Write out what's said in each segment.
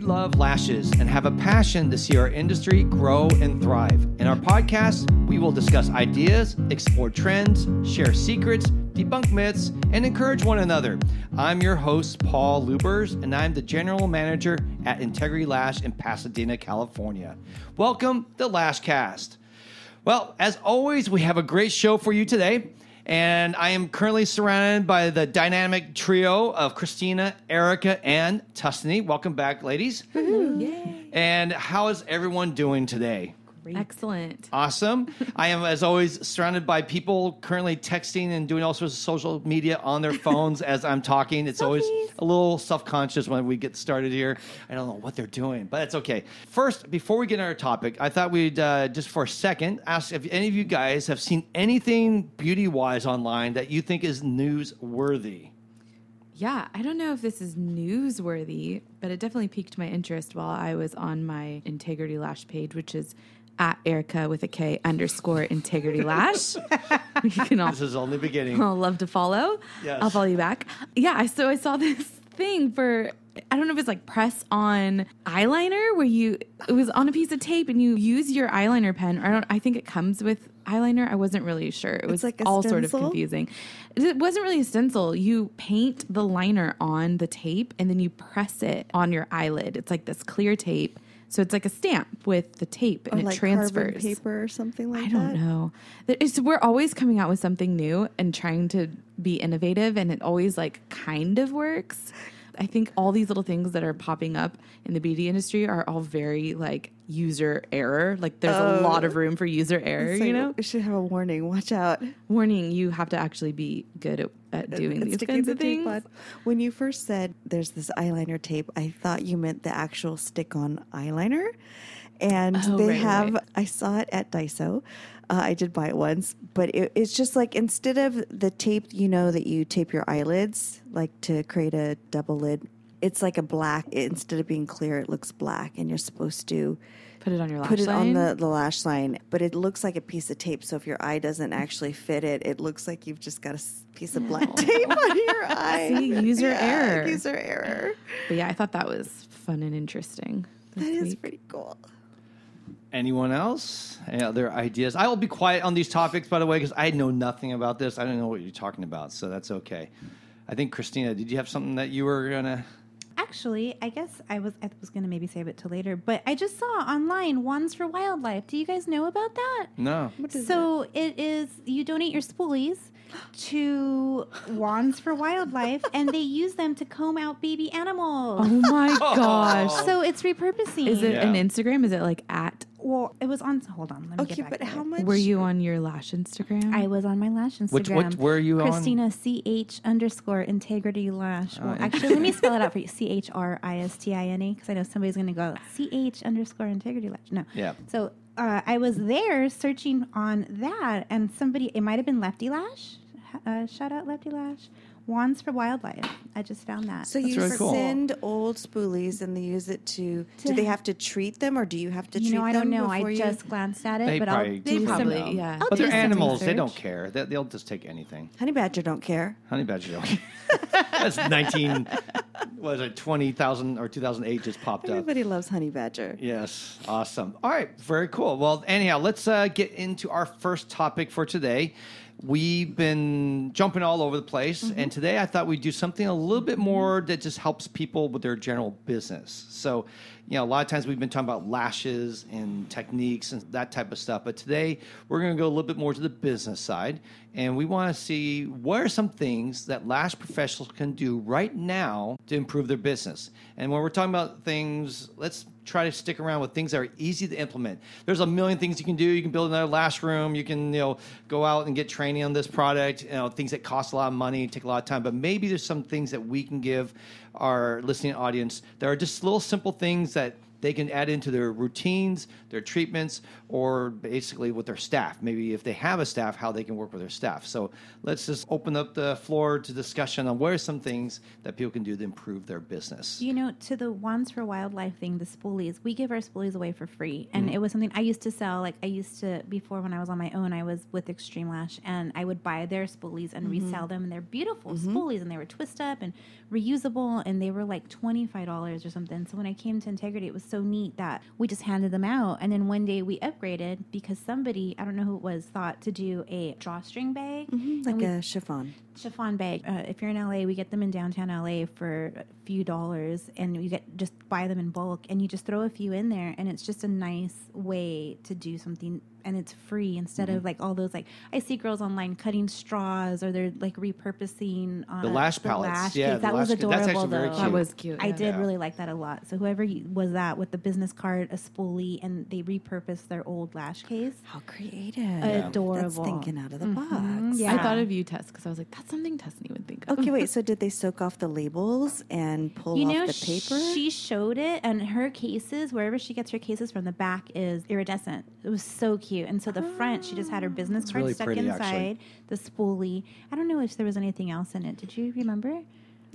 We love lashes and have a passion to see our industry grow and thrive. In our podcast, we will discuss ideas, explore trends, share secrets, debunk myths, and encourage one another. I'm your host, Paul Lubers, and I'm the general manager at Integrity Lash in Pasadena, California. Welcome to Lashcast. Well, as always, we have a great show for you today. And I am currently surrounded by the dynamic trio of Christina, Erica, and Tussanee. Welcome back, ladies. And how is everyone doing today? Excellent. Awesome. I am, as always, surrounded by people currently texting and doing all sorts of social media on their phones as I'm talking. It's always a little self conscious when we get started here. I don't know what they're doing, but it's okay. First, before we get into our topic, I thought we'd uh, just for a second ask if any of you guys have seen anything beauty wise online that you think is newsworthy. Yeah, I don't know if this is newsworthy, but it definitely piqued my interest while I was on my Integrity Lash page, which is at Erica with a K underscore Integrity Lash. you can all This is only beginning. I'll love to follow. Yes. I'll follow you back. Yeah, so I saw this thing for I don't know if it's like press on eyeliner where you it was on a piece of tape and you use your eyeliner pen. I don't I think it comes with eyeliner. I wasn't really sure. It was like a all sort of confusing. It wasn't really a stencil. You paint the liner on the tape and then you press it on your eyelid. It's like this clear tape. So it's like a stamp with the tape and or it like transfers. paper or something like that. I don't that. know. It's, we're always coming out with something new and trying to be innovative, and it always like kind of works. I think all these little things that are popping up in the beauty industry are all very like user error. Like there's a lot of oh. room for user error. It's you know, we should have a warning. Watch out. warning: you have to actually be good at, at uh, doing It's these kinds to of things. on. When you first said there's this eyeliner tape, I thought you meant the actual stick-on eyeliner. And Oh, they right, have, right. I saw it at Daiso. Uh, I did buy it once, but it, it's just like instead of the tape, you know, that you tape your eyelids, like to create a double lid, it's like a black. Instead of being clear, it looks black, and you're supposed to Put it on your lash put it line. on the, the lash line, but it looks like a piece of tape. So if your eye doesn't actually fit it, it looks like you've just got a piece of black tape on your eye. See, user Yeah, error. User error. But yeah, I thought that was fun and interesting. That is week. pretty cool. Anyone else? Any other ideas? I will be quiet on these topics, by the way, because I know nothing about this. I don't know what you're talking about, so that's okay. I think Christina, did you have something that you were gonna? Actually, I guess I was I was going to maybe save it till later, but I just saw online Wands for Wildlife. Do you guys know about that? No. so it is you donate your spoolies to Wands for Wildlife, and they use them to comb out baby animals. Oh my oh. gosh! So it's repurposing. Is it Yeah. an Instagram? Is it like at? Well, it was on. Hold on, let me Okay, get back. but to how it. much? Were you on your lash Instagram? I was on my lash Instagram. Which- what- where are you on? Christina ch underscore integrity lash. Well, Oh, actually, let me spell it out for you. C H R I S T I N E because I know somebody's going to go ch underscore integrity lash. No. Yeah. So uh, I was there searching on that, and somebody it might have been Lefty Lash. Uh, shout out Lefty Lash. Wands for Wildlife. I just found that. So That's you really cool. send old spoolies and they use it to. Do they have to treat them, or do you have to you treat know, I don't them know. I before you- just glanced at it, They but probably I'll do do some. probably, yeah. I'll But do they're some animals; they don't care. They, they'll just take anything. Honey badger don't care. Honey badger don't. That's nineteen. Was it twenty thousand or two thousand eight? Just popped up. Everybody loves honey badger. Yes, awesome. All right, very cool. Well, anyhow, let's uh, get into our first topic for today. We've been jumping all over the place, and mm-hmm. today I thought we'd do something a little bit more that just helps people with their general business. So, you know, a lot of times we've been talking about lashes and techniques and that type of stuff, but today we're going to go a little bit more to the business side, and we want to see what are some things that lash professionals can do right now to improve their business. And when we're talking about things, let's try to stick around with things that are easy to implement. There's a million things you can do. You can build another lash room. You can, you know, go out and get training on this product. You know, things that cost a lot of money, take a lot of time. But maybe there's some things that we can give our listening audience that are just little simple things that they can add into their routines, their treatments, or basically with their staff. Maybe if they have a staff, how they can work with their staff. So let's just open up the floor to discussion on what are some things that people can do to improve their business. You know, to the Wands for Wildlife thing, the spoolies, we give our spoolies away for free. And Mm-hmm. it was something I used to sell. Like, I used to, before when I was on my own, I was with Xtreme Lash and I would buy their spoolies and resell them. And they're beautiful spoolies and they were twist up and reusable and they were like $25 or something. So when I came to Integrity, it was so neat that we just handed them out. And then one day we upgraded because somebody, I don't know who it was, thought to do a drawstring bag. Mhm, like a chiffon. chiffon bag. Uh, if you're in LA, we get them in downtown LA for few dollars, and you get just buy them in bulk, and you just throw a few in there, and it's just a nice way to do something, and it's free instead Mm-hmm. of like all those like I see girls online cutting straws or they're like repurposing uh, The lash palettes. Yeah, the that was lash kit. adorable. That's actually very though. cute. That was cute. I yeah. did Yeah. really like that a lot. So whoever you- was that with the business card, a spoolie, and they repurposed their old lash case. How creative. Adorable. That's thinking out of the Mhm, box. yeah. I thought of you, Tess, because I was like, that's something Tussanee would think of. Okay, wait. So did they soak off the labels and pull you off know, the paper? she showed it, and her cases, wherever she gets her cases from, the back is iridescent. It was so cute, and so the front, she just had her ah. business card really stuck pretty, inside actually. the spoolie. I don't know if there was anything else in it. Did you remember?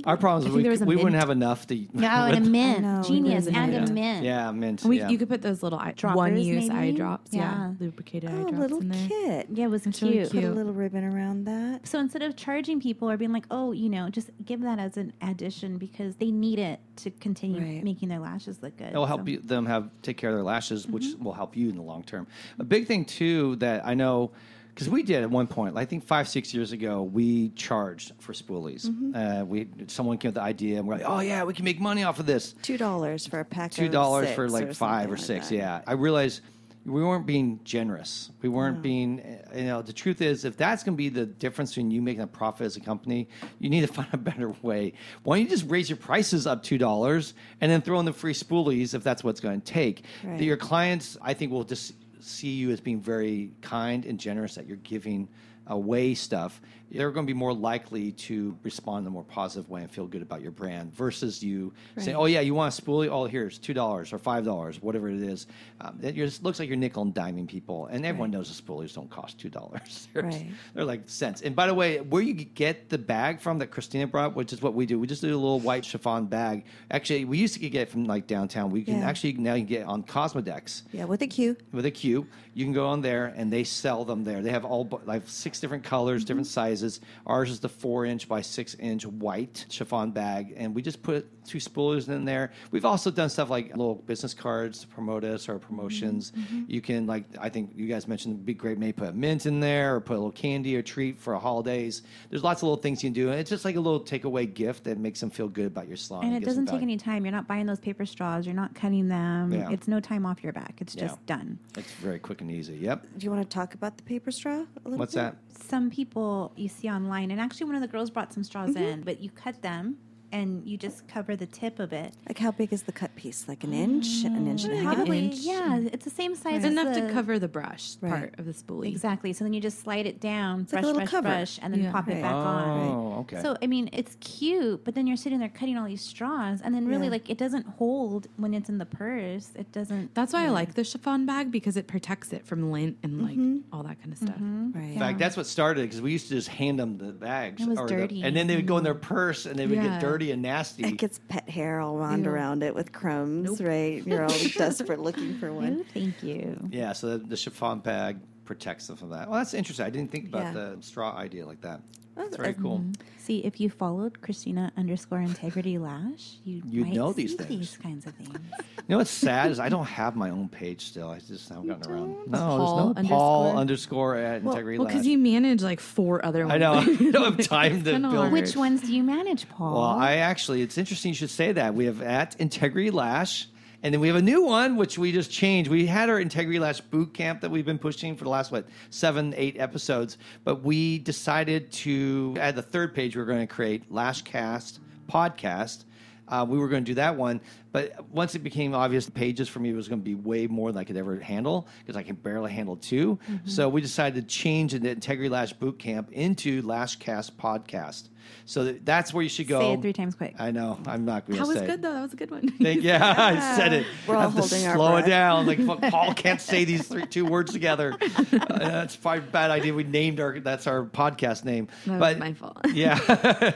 Our problem is I we, there was we wouldn't have enough to. No, and a mint, know, genius, there's a and mint. a mint. Yeah, mint. We, yeah. You could put those little eye, Droppers, one-use eye drops. Yeah, Yeah. lubricated eye oh, drops little in there. kit. Yeah, it was It's really cute. Put a little ribbon around that. So instead of charging people or being like, oh, you know, just give that as an addition because they need it to continue Right. making their lashes look good. It'll help you, them have take care of their lashes, which Mm-hmm. will help you in the long term. A big thing too that I know because we did at one point, I think five six years ago, we charged for spoolies. Mm-hmm. Uh, we someone came up with the idea, and we're like, oh yeah, we can make money off of this. Two dollars for a pack. Two dollars for like five or something like six. that. yeah, I realized. We weren't being generous. We weren't being, you know, the truth is, if that's going to be the difference between you making a profit as a company, you need to find a better way. Why don't you just raise your prices up $2 and then throw in the free spoolies if that's what's going to take? Right. Your clients, I think, will just see you as being very kind and generous that you're giving away stuff. They're going to be more likely to respond in a more positive way and feel good about your brand versus you saying, "Oh yeah, you want a spoolie? All Oh, here's two dollars or five dollars, whatever it is." Um, it just looks like you're nickel and diming people, and everyone knows the spoolies don't cost two dollars. they're, Right. they're like cents. And by the way, where you get the bag from that Christina brought, which is what we do, we just do a little white chiffon bag. Actually, we used to get it from like downtown. We can Yeah. actually now you can get it on Cosmodex Yeah, with a Q. with a Q. You can go on there and they sell them there. They have all like six different colors, different sizes. Ours is the four inch by six inch white chiffon bag, and we just put two spoolers in there. We've also done stuff like little business cards to promote us or promotions. Mm-hmm, mm-hmm. You can like I think you guys mentioned it'd be great maybe put a mint in there or put a little candy or treat for holidays. There's lots of little things you can do, and it's just like a little takeaway gift that makes them feel good about your salon. And it doesn't take any time. You're not buying those paper straws. You're not cutting them. Yeah. It's no time off your back. It's just Yeah. done. It's very quick and easy. Yep. Do you want to talk about the paper straw? A little bit? What's bit? that? Some people you see online, and actually one of the girls brought some straws Mm-hmm. in, but you cut them and you just cover the tip of it. Like how big is the cut piece? Like an inch, an inch and a half. Probably, inch. yeah. Mm. It's the same size. It's as enough to cover the brush Right. part of the spoolie. Exactly. So then you just slide it down, like a brush, little brush, cover. brush, and then Yeah. pop it Right. back on. Oh, okay. So I mean, it's cute, but then you're sitting there cutting all these straws, and then really Yeah. like it doesn't hold when it's in the purse. It doesn't. That's why I like the chiffon bag because it protects it from lint and like mm-hmm. all that kind of stuff. Mm-hmm. Right. In fact, that's what started because we used to just hand them the bags. It was or the- and then they would go in their purse and they would Yeah. get dirty and nasty. It gets pet hair all wound Ew. around it with crumbs, right? You're all desperate looking for one. thank you. yeah, so the, the chiffon bag protects them from that. Well, that's interesting. I didn't think about Yeah. the straw idea like that. That's- That's very cool. Mm-hmm. See, if you followed Christina underscore integrity lash, you You'd know these see things. these kinds of things. You know what's sad is I don't have my own page still. I just haven't gotten around. No, Paul there's no Paul underscore? underscore at Integrity Well, Lash. because you manage like four other ones. I know. I don't have time to kinda build. hard. Which ones do you manage, Paul? Well, I actually, it's interesting you should say that. We have at Integrity Lash, and then we have a new one which we just changed. We had our Integrity Lash boot camp that we've been pushing for the last what seven, eight episodes, but we decided to add the third page. We're going to create Lashcast podcast. Uh, we were going to do that one, but once it became obvious, the pages for me was going to be way more than I could ever handle because I can barely handle 2 Mm-hmm. So we decided to change the Integrity Lash Boot Camp into Lashcast Podcast. So that's where you should go. Say it three times quick. I know. I'm not going to That was say. good though. That was a good one. Thank- yeah, I said it. We're I all to holding our slow it down. Like fuck, Paul can't say these three, two words together. Uh, that's probably a bad idea. We named our that's our podcast name. That was but my fault. yeah.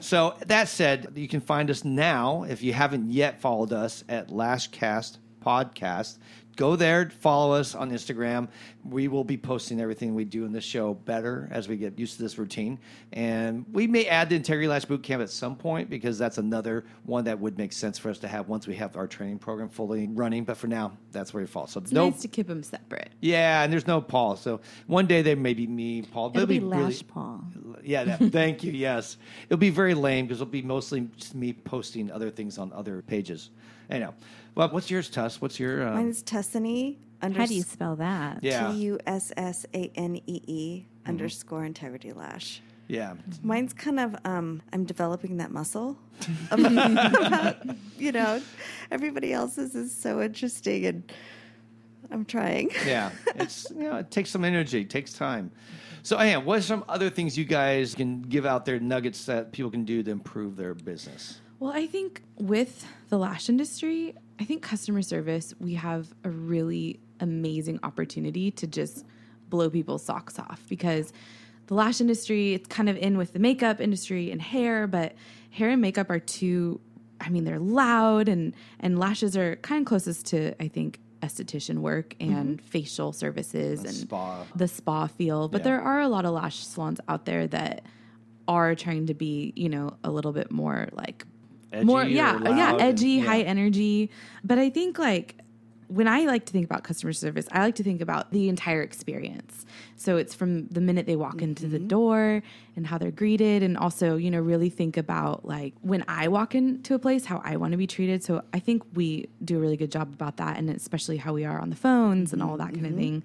so that said, you can find us now if you haven't yet followed us at Lashcast Podcast. Go there, follow us on Instagram. We will be posting everything we do in this show better as we get used to this routine. And we may add the Integrity Lash Boot Camp at some point because that's another one that would make sense for us to have once we have our training program fully running. But for now, that's where you fall. So It's no, nice to keep them separate. yeah, and there's no Paul. So one day there may be me, Paul. It'll be really- Lash Paul. Yeah, that, thank you. Yes, it'll be very lame because it'll be mostly just me posting other things on other pages. Anyhow, well, what's yours, Tuss? What's your? Uh, Mine is Tussanee. How do you spell that? yeah, T U S S A N E E underscore integrity lash. yeah. Mine's kind of um, I'm developing that muscle. about, about, you know, everybody else's is so interesting, and I'm trying. yeah, it's you know it takes some energy, it takes time. So, anyhow, what are some other things you guys can give out there nuggets that people can do to improve their business? Well, I think with the lash industry, I think customer service, we have a really amazing opportunity to just blow people's socks off because the lash industry, it's kind of in with the makeup industry and hair, but hair and makeup are two I mean, they're loud and and lashes are kind of closest to I think esthetician work mm-hmm. and facial services and spa. the spa feel. But Yeah. there are a lot of lash salons out there that are trying to be, you know, a little bit more like more Edgy or yeah, yeah, edgy, and- yeah. high energy. But I think like when I like to think about customer service, I like to think about the entire experience. So it's from the minute they walk into the mm-hmm. door and how they're greeted and also, you know, really think about like when I walk into a place how I want to be treated. So I think we do a really good job about that and especially how we are on the phones and all mm-hmm, that kind of mm-hmm. thing.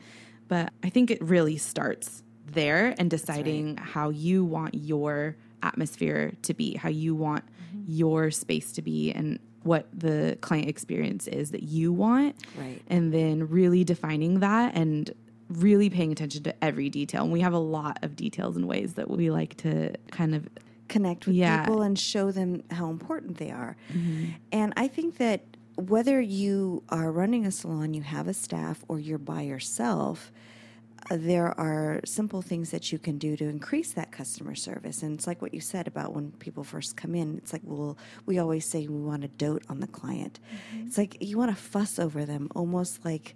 But I think it really starts there and deciding how you want your atmosphere to be, how you want your space to be, and what the client experience is that you want. Right. And then really defining that and really paying attention to every detail. And we have a lot of details and ways that we like to kind of connect with Yeah. people and show them how important they are. Mm-hmm. And I think that whether you are running a salon, you have a staff, or you're by yourself, there are simple things that you can do to increase that customer service. And it's like what you said about when people first come in. It's like, well, we always say we want to dote on the client. Mm-hmm. It's like you want to fuss over them, almost like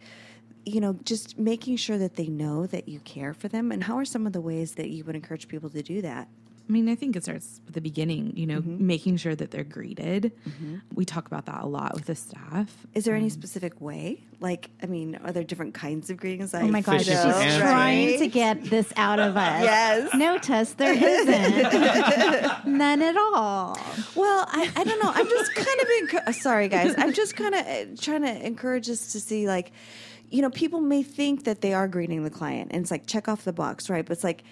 you know, just making sure that they know that you care for them. And how are some of the ways that you would encourage people to do that? I mean, I think it starts with the beginning, you know, Mm-hmm. making sure that they're greeted. We talk about that a lot with the staff. Is there any Um, specific way? Like, I mean, are there different kinds of greetings? Oh my gosh, she's for ants. trying to get this out of us. Yes. No, Tess, there isn't. None at all. Well, I, I don't know. I'm just kind of enc- sorry, guys. I'm just kind of uh, trying to encourage us to see, like, you know, people may think that they are greeting the client, and it's like check off the box, right? But it's like,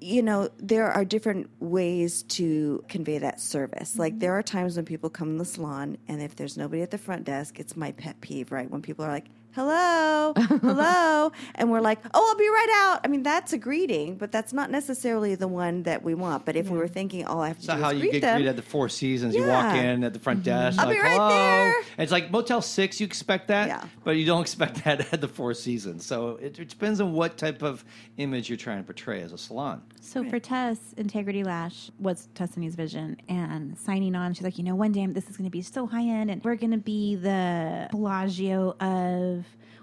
you know, there are different ways to convey that service. Like, there mm-hmm. are times when people come in the salon, and if there's nobody at the front desk, it's my pet peeve, right? When people are like, hello, hello. And we're like, oh, I'll be right out. I mean, that's a greeting, but that's not necessarily the one that we want. But if we were thinking, all I have to It's do not is how you greet get them. greeted at the Four Seasons. You walk in at the front mm-hmm. desk. I'll like, be right Hello. there. And it's like Motel Six. You expect that, Yeah. but you don't expect that at the Four Seasons. So it, it depends on what type of image you're trying to portray as a salon. So for Tess, Integrity Lash was Tussanee's vision, and signing on, she's like, you know, one day this is going to be so high end, and we're going to be the Bellagio of,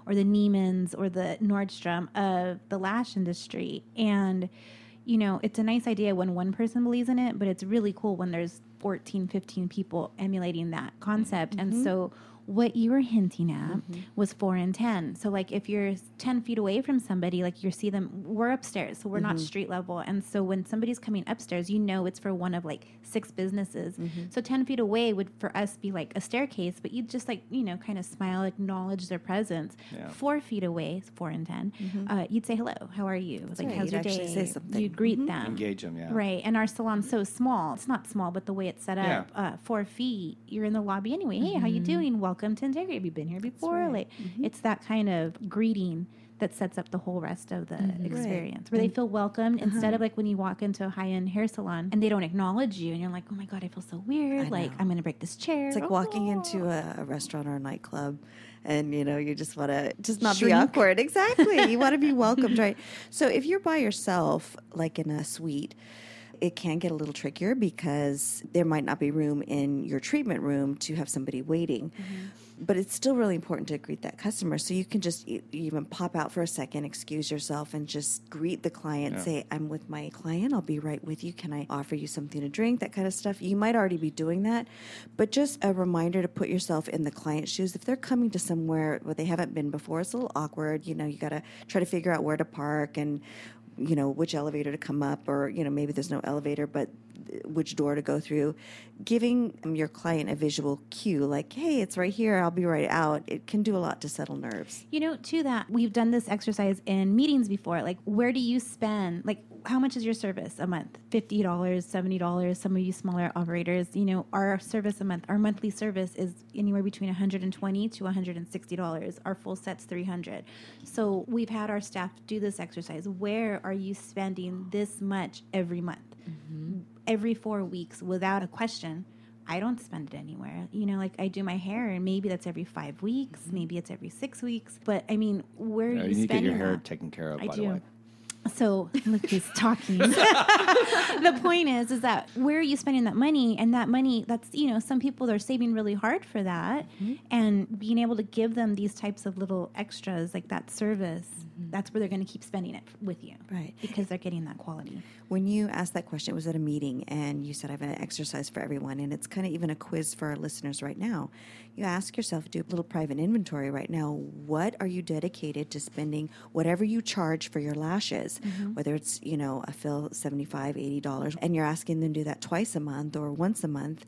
or the Neiman's, or the Nordstrom of the lash industry. And, you know, it's a nice idea when one person believes in it, but it's really cool when there's 14, 15 people emulating that concept. And mm-hmm. so what you were hinting at mm-hmm. was four and 10. So, like, if you're 10 feet away from somebody, like, you see them, we're upstairs, so we're not mm-hmm. street level. And so, when somebody's coming upstairs, you know it's for one of like six businesses. Mm-hmm. So, 10 feet away would for us be like a staircase, but you'd just like, you know, kind of smile, acknowledge their presence. Yeah. Four feet away, four and 10, uh, you'd say, hello, how are you? like, right, how's you'd your actually day? say something. You'd greet them. Engage them, yeah. Right. And our salon's so small. It's not small, but the way it's set up, Yeah. uh, four feet, you're in the lobby anyway. Hey, how you doing? Welcome to Integrity. Have you been here before? Like, mm-hmm. it's that kind of greeting that sets up the whole rest of the mm-hmm. experience where they feel welcomed uh-huh. instead of like when you walk into a high-end hair salon and they don't acknowledge you and you're like oh my god i feel so weird I like know. i'm gonna break this chair It's like walking Oh. into a, a restaurant or a nightclub, and you know you just want to just not Shrink. be awkward. Exactly, you want to be welcomed, right? So if you're by yourself, like in a suite, it can get a little trickier because there might not be room in your treatment room to have somebody waiting. Mm-hmm. But it's still really important to greet that customer. So you can just e- even pop out for a second, excuse yourself, and just greet the client. Yeah. Say, I'm with my client. I'll be right with you. Can I offer you something to drink? That kind of stuff. You might already be doing that. But just a reminder to put yourself in the client's shoes. If they're coming to somewhere where they haven't been before, it's a little awkward. You know, you got to try to figure out where to park and you know which elevator to come up or you know maybe there's no elevator but which door to go through giving um, your client a visual cue like hey it's right here i'll be right out it can do a lot to settle nerves You know, to that, we've done this exercise in meetings before. Like, where do you spend? Like, how much is your service a month? $50, $70. Some of you smaller operators, you know, our service a month, our monthly service is anywhere between 120 to $160. Our full set's 300 So we've had our staff do this exercise. Where are you spending this much every month? Mm-hmm. Every four weeks without a question. I don't spend it anywhere. You know, like I do my hair, and maybe that's every five weeks, mm-hmm. maybe it's every six weeks. But I mean, where Yeah, are you you, need to get spending your hair that? taken care of, I by do. the way. So look he's talking. the point is, is that where are you spending that money? And that money, that's you know, some people are saving really hard for that, mm-hmm. and being able to give them these types of little extras like that service. Mm-hmm. That's where they're going to keep spending it with you, Right. Because they're getting that quality. when you asked that question it was at a meeting and you said i have an exercise for everyone and it's kind of even a quiz for our listeners right now. You ask yourself do a little private inventory right now. What are you dedicated to spending whatever you charge for your lashes? Mm-hmm. Whether it's you know a fill 75 80 dollars and you're asking them to do that twice a month or once a month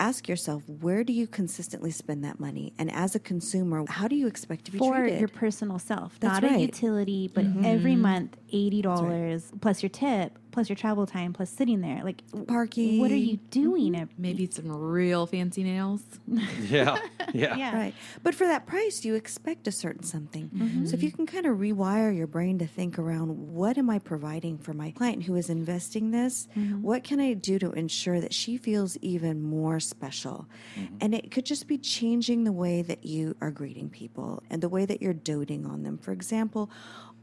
ask yourself where do you consistently spend that money? And as a consumer how do you expect to be for treated? your personal self, That's not a utility, but mm-hmm. every month eighty dollars plus your tip, plus your travel time, plus sitting there. Like Parking. What are you mm-hmm. doing? Maybe some real fancy nails. Yeah, yeah. Yeah. Right. But for that price, you expect a certain something. Mm-hmm. So if you can kind of rewire your brain to think around what am I providing for my client who is investing this? Mm-hmm. What can I do to ensure that she feels even more special? And it could just be changing the way that you are greeting people and the way that you're doting on them. For example,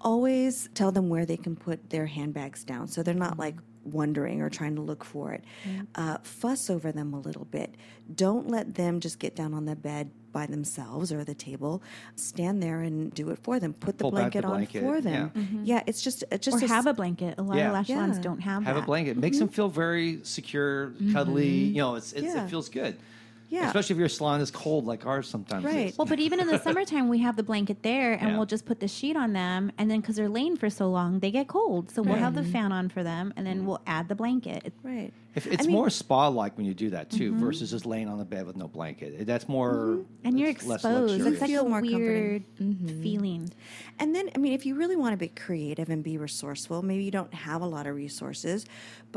always tell them where they can put their handbags down so they're not like wondering or trying to look for it. Mm. Uh, fuss over them a little bit. Don't let them just get down on the bed by themselves or the table. Stand there and do it for them. Put the Pull back the blanket, blanket, on for them. Yeah, mm-hmm. it's just it's just Or a s- have a blanket. A lot Yeah. of lash salons Yeah. don't have, Have that. a blanket. It makes them mm-hmm. feel very secure, cuddly. Mm-hmm. You know, it's, it's Yeah. it feels good. Yeah. Especially if your salon is cold like ours sometimes. Right. is. Well, but even in the summertime, we have the blanket there, and Yeah. we'll just put the sheet on them, and then because they're laying for so long, they get cold. So we'll have the fan on for them, and then mm-hmm. we'll add the blanket. Right. If it's mean- more spa like when you do that too, mm-hmm. versus just laying on the bed with no blanket. Eh, that's more. Mm-hmm. And you're it's less exposed. It's luxurious. such a more weird comforting. feeling. And then, I mean, if you really want to be creative and be resourceful, maybe you don't have a lot of resources,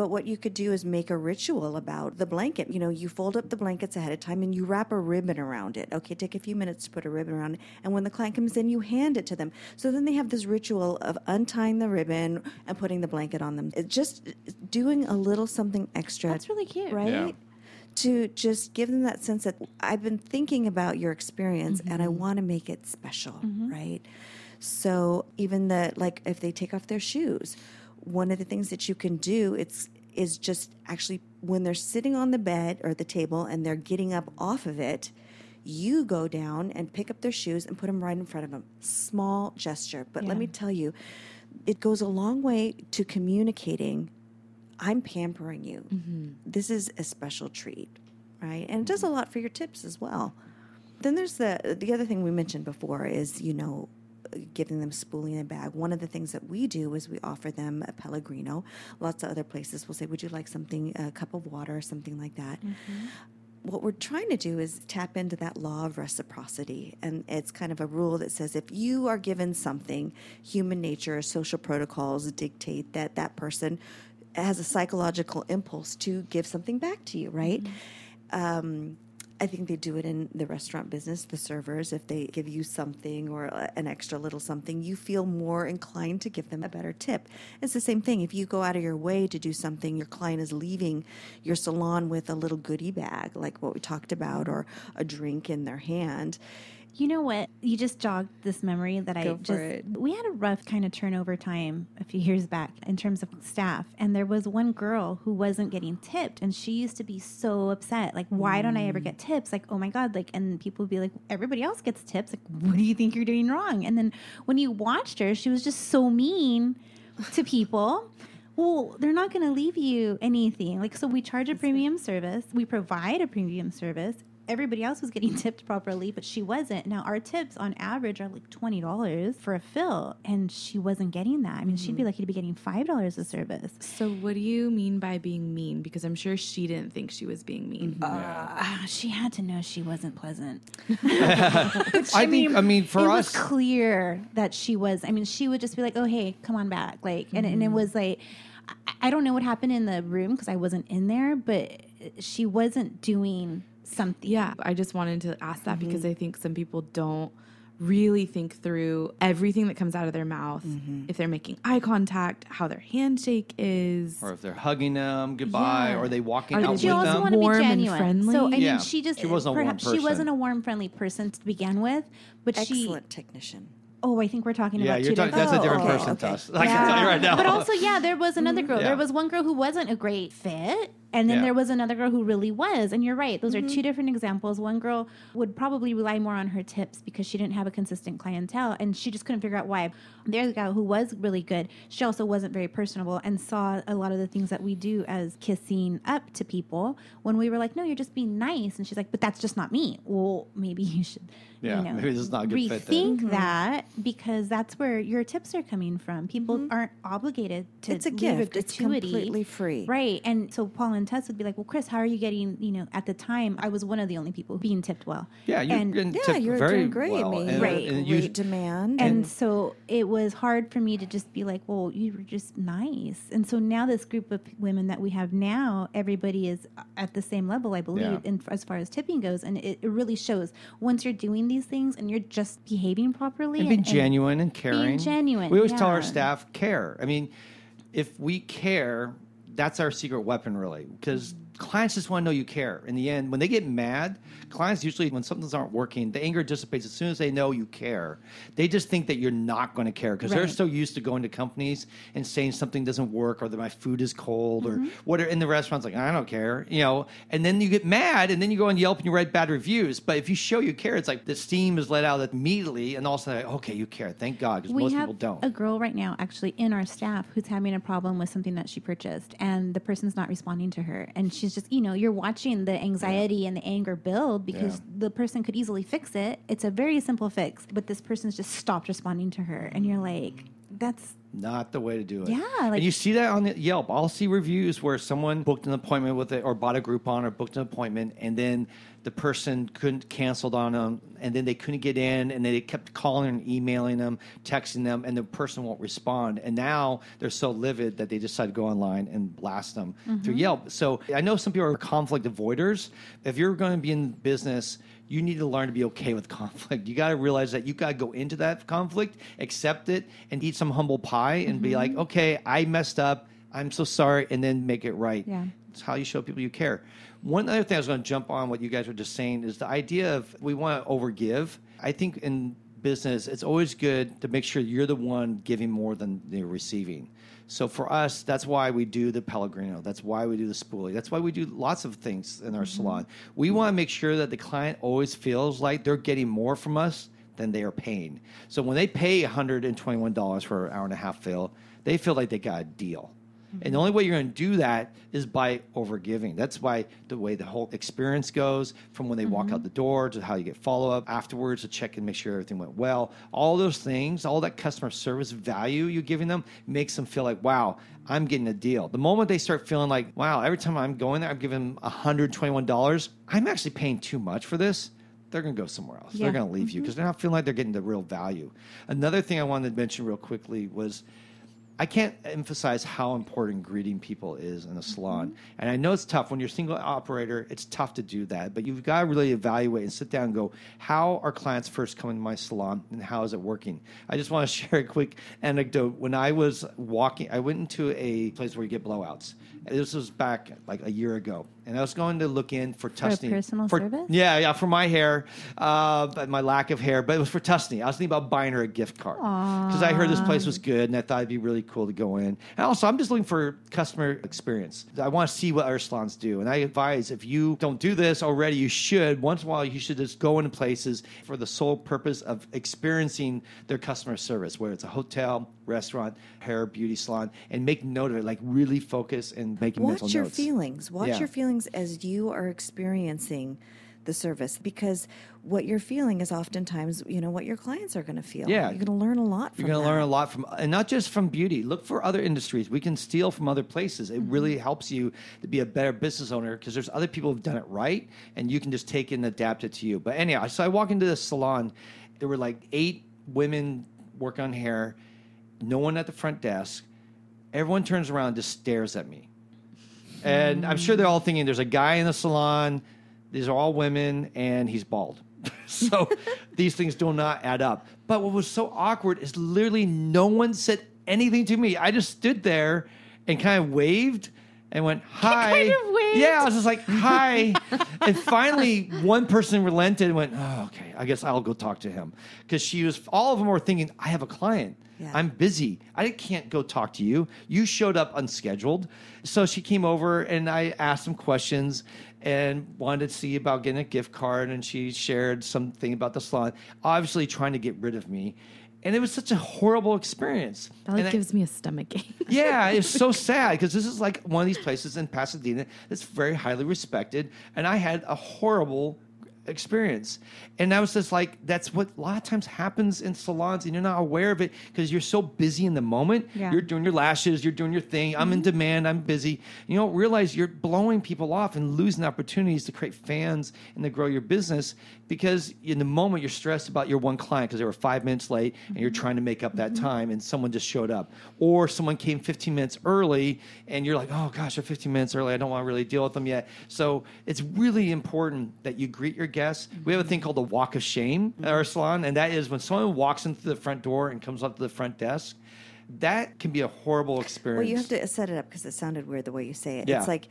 but what you could do is make a ritual about the blanket. You know, you fold up the blankets ahead of time and you wrap a ribbon around it. Okay, take a few minutes to put a ribbon around it. And when the client comes in, you hand it to them. So then they have this ritual of untying the ribbon and putting the blanket on them. It's just doing a little something extra. That's really cute. Right? Yeah. To just give them that sense that I've been thinking about your experience and I mm-hmm. want to make it special, mm-hmm. right? So even the like if they take off their shoes, one of the things that you can do it's is just actually when they're sitting on the bed or the table and they're getting up off of it, you go down and pick up their shoes and put them right in front of them. Small gesture, but let me tell you, it goes a long way to communicating I'm pampering you. Mm-hmm. This is a special treat, right? And it does a mm-hmm. lot for your tips as well. Then there's the the other thing we mentioned before is you know giving them spoolie in a bag. One of the things that we do is we offer them a Pellegrino. Lots of other places will say, "Would you like something, a cup of water, or something like that." What we're trying to do is tap into that law of reciprocity. And it's kind of a rule that says if you are given something, human nature, social protocols dictate that that person has a psychological impulse to give something back to you, right? Um, I think they do it in the restaurant business, the servers. If they give you something or uh, an extra little something, you feel more inclined to give them a better tip. It's the same thing. If you go out of your way to do something, your client is leaving your salon with a little goodie bag, like what we talked about, or a drink in their hand. You know what? You just jogged this memory that I Go for just. it. We had a rough kind of turnover time a few years back in terms of staff, and there was one girl who wasn't getting tipped, and she used to be so upset. Like, why don't I ever mm. get tips? Like, oh my god! Like, and people would be like, everybody else gets tips. Like, what do you think you're doing wrong? And then when you watched her, she was just so mean to people. Well, they're not going to leave you anything. Like, so we charge a premium service, we provide a premium service. Everybody else was getting tipped properly, but she wasn't. Now, our tips on average are like $20 for a fill, and she wasn't getting that. I mean, she'd be mm-hmm. lucky to be getting $5 a service. So, what do you mean by being mean? Because I'm sure she didn't think she was being mean. Mm-hmm. Ah, she had to know she wasn't pleasant. I think. I mean, for it us, was clear that she was. I mean, she would just be like, "Oh, hey, come on back," like, and, and it mm-hmm. was like, I, I don't know what happened in the room because I wasn't in there, but she wasn't doing something. Yeah, I just wanted to ask that because mm-hmm. I think some people don't really think through everything that comes out of their mouth. Mm-hmm. If they're making eye contact, how their handshake is. or if they're hugging them goodbye, Yeah. or they walking Are out they with She also them. wanted to be Warm and genuine. friendly? So I mean, Yeah. she just She wasn't a warm perhaps she wasn't a warm, friendly person to begin with, but she. Excellent technician. Oh, I think we're talking yeah, about you're two talking. different. That's a Oh, different okay, person okay. to us. I can tell you right now. But also, yeah, there was another girl. Yeah. There was one girl who wasn't a great fit. And then Yeah. there was another girl who really was. And you're right. Those Mm-hmm. are two different examples. One girl would probably rely more on her tips because she didn't have a consistent clientele and she just couldn't figure out why. There's a guy who was really good. She also wasn't very personable and saw a lot of the things that we do as kissing up to people when we were like, no, you're just being nice. And she's like, but that's just not me. Well, maybe you should, Yeah, you know, maybe this is not a good fit then. rethink that because that's where your tips are coming from. People aren't obligated to Mm-hmm. It's a leave gift. It's completely free. Right. And so Paul and Tess would be like, Well, Chris, how are you getting, you know, at the time I was one of the only people being tipped well. Yeah, you're and, getting Yeah, tipped you're very doing great. well. I mean, and, Right. and great you, demand. and so it was hard for me to just be like, well, you were just nice. And so now this group of women that we have now, everybody is at the same level, I believe, Yeah. in, as far as tipping goes. And it, it really shows once you're doing these things and you're just behaving properly and being genuine and caring. genuine, We always tell our staff care. I mean, if we care, that's our secret weapon, really, because clients just want to know you care. In the end, when they get mad, clients usually, when something's aren't working, the anger dissipates as soon as they know you care. They just think that you're not going to care because they're so used to going to companies and saying something doesn't work or that my food is cold Mm-hmm. or what. In the restaurant's like I don't care, you know. And then you get mad and then you go on Yelp and you write bad reviews. But if you show you care, it's like the steam is let out immediately, and also like, okay, you care. Thank God, because most people don't. a girl right now actually in our staff who's having a problem with something that she purchased and the person's not responding to her and she's just you know you're watching the anxiety and the anger build because Yeah. the person could easily fix it it's a very simple fix but this person's just stopped responding to her and you're like that's Not the way to do it. Yeah, like- and you see that on Yelp. I'll see reviews where someone booked an appointment with it or bought a Groupon or booked an appointment, and then the person couldn't canceled on them, and then they couldn't get in, and they kept calling and emailing them, texting them, and the person won't respond. And now they're so livid that they decide to go online and blast them through mm-hmm. Yelp. So I know some people are conflict avoiders. If you're going to be in business, you need to learn to be okay with conflict. You got to realize that you got to go into that conflict, accept it, and eat some humble pie and be mm-hmm. like, okay, I messed up. I'm so sorry, and then make it right. Yeah. It's how you show people you care. One other thing I was going to jump on what you guys were just saying is the idea of we want to overgive. I think in business, it's always good to make sure you're the one giving more than you're receiving. So for us, that's why we do the Pellegrino. That's why we do the spoolie. That's why we do lots of things in our mm-hmm. salon. We want to make sure that the client always feels like they're getting more from us than they are paying. So when they pay $121 for an hour and a half fill, they feel like they got a deal. And the only way you're going to do that is by overgiving. That's why the way the whole experience goes from when they walk mm-hmm. out the door to how you get follow up afterwards to check and make sure everything went well. All those things, all that customer service value you're giving them makes them feel like, wow, I'm getting a deal. The moment they start feeling like, wow, every time I'm going there, I'm giving them $121, I'm actually paying too much for this they're going to go somewhere else. Yeah. They're going to leave you because mm-hmm. they're not feeling like they're getting the real value. Another thing I wanted to mention real quickly was I can't emphasize how important greeting people is in a salon. Mm-hmm. And I know it's tough when you're a single operator, it's tough to do that, but you've got to really evaluate and sit down and go, how are clients first coming to my salon and how is it working? I just want to share a quick anecdote. When I was walking, I went into a place where you get blowouts. This was back like a year ago. And I was going to look in for Tussanee. personal for- service? Yeah, yeah, for my hair, uh, but my lack of hair. But it was for Tussanee. I was thinking about buying her a gift card because I heard this place was good, and I thought it'd be really cool to go in. And also, I'm just looking for customer experience. I want to see what other salons do, and I advise if you don't do this already, you should. Once in a while, you should just go into places for the sole purpose of experiencing their customer service, whether it's a hotel, restaurant, hair, beauty salon, and make note of it. Like really focus and make mental Watch your notes. feelings. Watch Yeah. your feelings as you are experiencing the service because what you're feeling is oftentimes, you know, what your clients are going to feel. Yeah. You're going to learn a lot from You're going to learn a lot from, and not just from beauty. Look for other industries. We can steal from other places. It really Mm-hmm. helps you to be a better business owner because there's other people who've done it right, and you can just take it and adapt it to you. But anyhow, so I walk into this salon. There were like eight women working on hair. No one at the front desk. Everyone turns around and just stares at me. And I'm sure they're all thinking there's a guy in the salon, these are all women, and he's bald. so these things do not add up. But what was so awkward is literally no one said anything to me. I just stood there and kind of waved and went, hi. kind of? Yeah, I was just like, hi. and finally, one person relented and went, oh, okay, I guess I'll go talk to him. Because she was, all of them were thinking, I have a client. Yeah. I'm busy. I can't go talk to you. You showed up unscheduled. So she came over and I asked some questions and wanted to see about getting a gift card. And she shared something about the salon, obviously trying to get rid of me. And it was such a horrible experience. That like And I- gives me a stomach ache. yeah, it's so sad because this is like one of these places in Pasadena that's very highly respected, and I had a horrible experience. And I was just like, that's what a lot of times happens in salons, and you're not aware of it because you're so busy in the moment. Yeah. You're doing your lashes, you're doing your thing. I'm in mm-hmm. demand, I'm busy. You don't realize you're blowing people off and losing opportunities to create fans and to grow your business because in the moment you're stressed about your one client because they were five minutes late and you're mm-hmm. trying to make up that mm-hmm. time and someone just showed up. Or someone came 15 minutes early and you're like, oh gosh, they're 15 minutes early. I don't want to really deal with them yet. So it's really important that you greet your guests. We have a mm-hmm. thing called the walk of shame at our salon, and that is when someone walks into the front door and comes up to the front desk. That can be a horrible experience. Well, you have to set it up because it sounded weird the way you say it. Yeah. It's like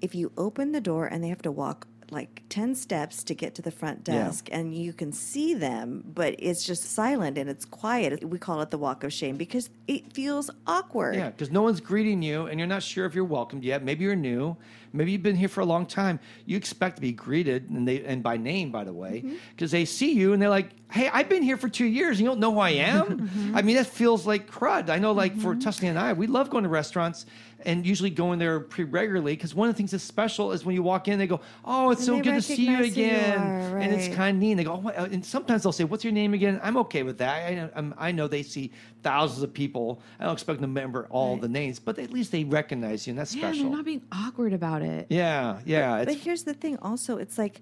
if you open the door and they have to walk like 10 steps to get to the front Yeah. desk and you can see them, but it's just silent and it's quiet. We call it the walk of shame because it feels awkward. Yeah, because no one's greeting you and you're not sure if you're welcomed yet. Maybe you're new. Maybe you've been here for a long time. You expect to be greeted and they and by name, by the way, mm-hmm. because they see you and they're like, "Hey, I've been here for two years. And you don't know who I am." Mm-hmm. I mean, that feels like crud. I know, like for mm-hmm. Tussanee and I, we love going to restaurants and usually going there pretty regularly because one of the things that's special is when you walk in, they go, "Oh, it's And so good to see you who you again," are, and it's kind of neat. And they go, oh, uh, and sometimes they'll say, "What's your name again?" I'm okay with that. I, I know they see thousands of people. I don't expect them to remember all Right. the names, but at least they recognize you, and that's Yeah, special. they're not being awkward about it. yeah, yeah. But It's, here's the thing also, it's like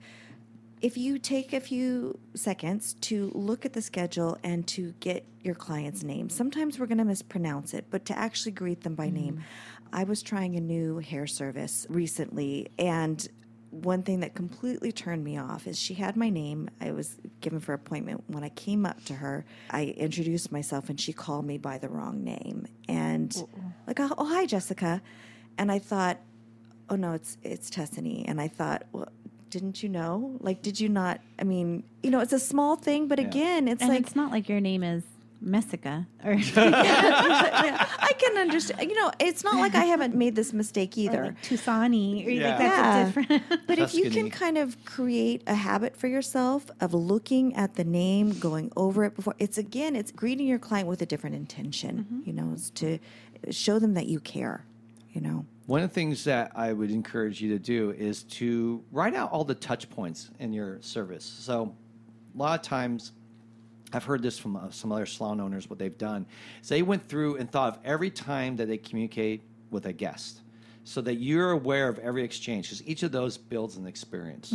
if you take a few seconds to look at the schedule and to get your client's name, sometimes we're going to mispronounce it, but to actually greet them by name. Mm. I was trying a new hair service recently, and one thing that completely turned me off is she had my name. I was given for appointment. When I came up to her, I introduced myself, and she called me by the wrong name. And like, oh, oh, hi, Jessica. And I thought, oh no, it's it's Tessany. And I thought, well, didn't you know? Like, did you not? I mean, you know, it's a small thing, but Yeah. again, it's and like it's not like your name is Messica or yeah, I can understand. You know, it's not like I haven't made this mistake either. like Tusani or Yeah. like that's Yeah. different. But if you can kind of create a habit for yourself of looking at the name, going over it before, it's again, it's greeting your client with a different intention. Mm-hmm. You know, it's to show them that you care. you know. One of the things that I would encourage you to do is to write out all the touch points in your service. So, a lot of times, I've heard this from uh, some other salon owners. What they've done is they went through and thought of every time that they communicate with a guest, so that you're aware of every exchange, because each of those builds an experience.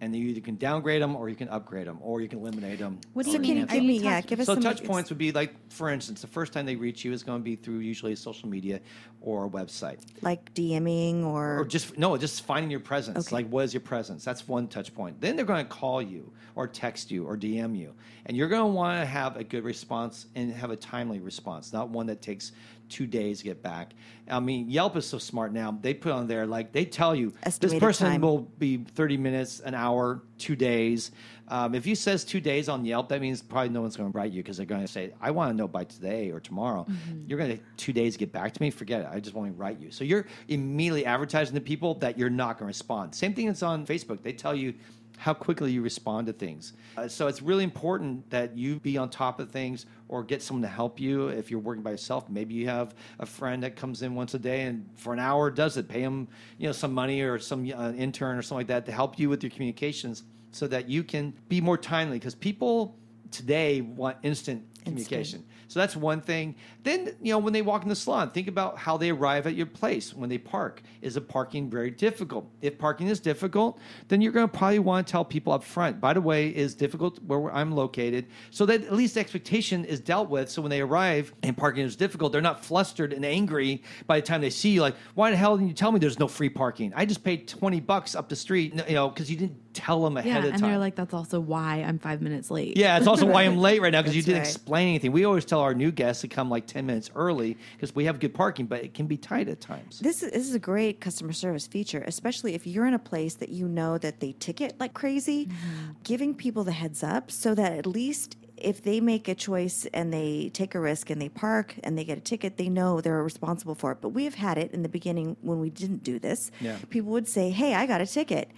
And you either can downgrade them, or you can upgrade them, or you can eliminate them. What do or you mean? enhance Are Give me, yeah, give us So some touch points would be like, for instance, the first time they reach you is going to be through usually social media or a website, like DMing or, or just no, just finding your presence. Okay. Like, what is your presence? That's one touch point. Then they're going to call you or text you or DM you, and you're going to want to have a good response and have a timely response, not one that takes two days to get back. I mean, Yelp is so smart now. They put on there like they tell you Estimated this person time. will be 30 minutes, an hour, two days. Um, if you says two days on Yelp, that means probably no one's going to write you because they're going to say, "I want to know by today or tomorrow." You're going to two days get back to me. Forget it. I just want to write you. So you're immediately advertising to people that you're not going to respond. Same thing that's on Facebook. They tell you how quickly you respond to things. Uh, so it's really important that you be on top of things or get someone to help you if you're working by yourself. Maybe you have a friend that comes in once a day and for an hour does it. Pay them, you know, some money or some uh, intern or something like that to help you with your communications so that you can be more timely because people today want instant communication. So that's one thing. Then, you know, when they walk in the salon, think about how they arrive at your place when they park. Is the parking very difficult? If parking is difficult, then you're going to probably want to tell people up front, by the way, is difficult where I'm located, so that at least expectation is dealt with. So when they arrive and parking is difficult, they're not flustered and angry by the time they see you. Like, why the hell didn't you tell me there's no free parking? I just paid 20 bucks up the street, you know, because you didn't tell them ahead Yeah, of and time. they're like, that's also why I'm five minutes late. Yeah, it's also why I'm late right now because you didn't right. explain anything. We always tell our new guests to come like 10 minutes early because we have good parking, but it can be tight at times. This is, this is a great customer service feature, especially if you're in a place that you know that they ticket like crazy. Mm-hmm. Giving people the heads up so that at least if they make a choice and they take a risk and they park and they get a ticket, they know they're responsible for it. But we have had it in the beginning when we didn't do this. Yeah. People would say, "Hey, I got a ticket,"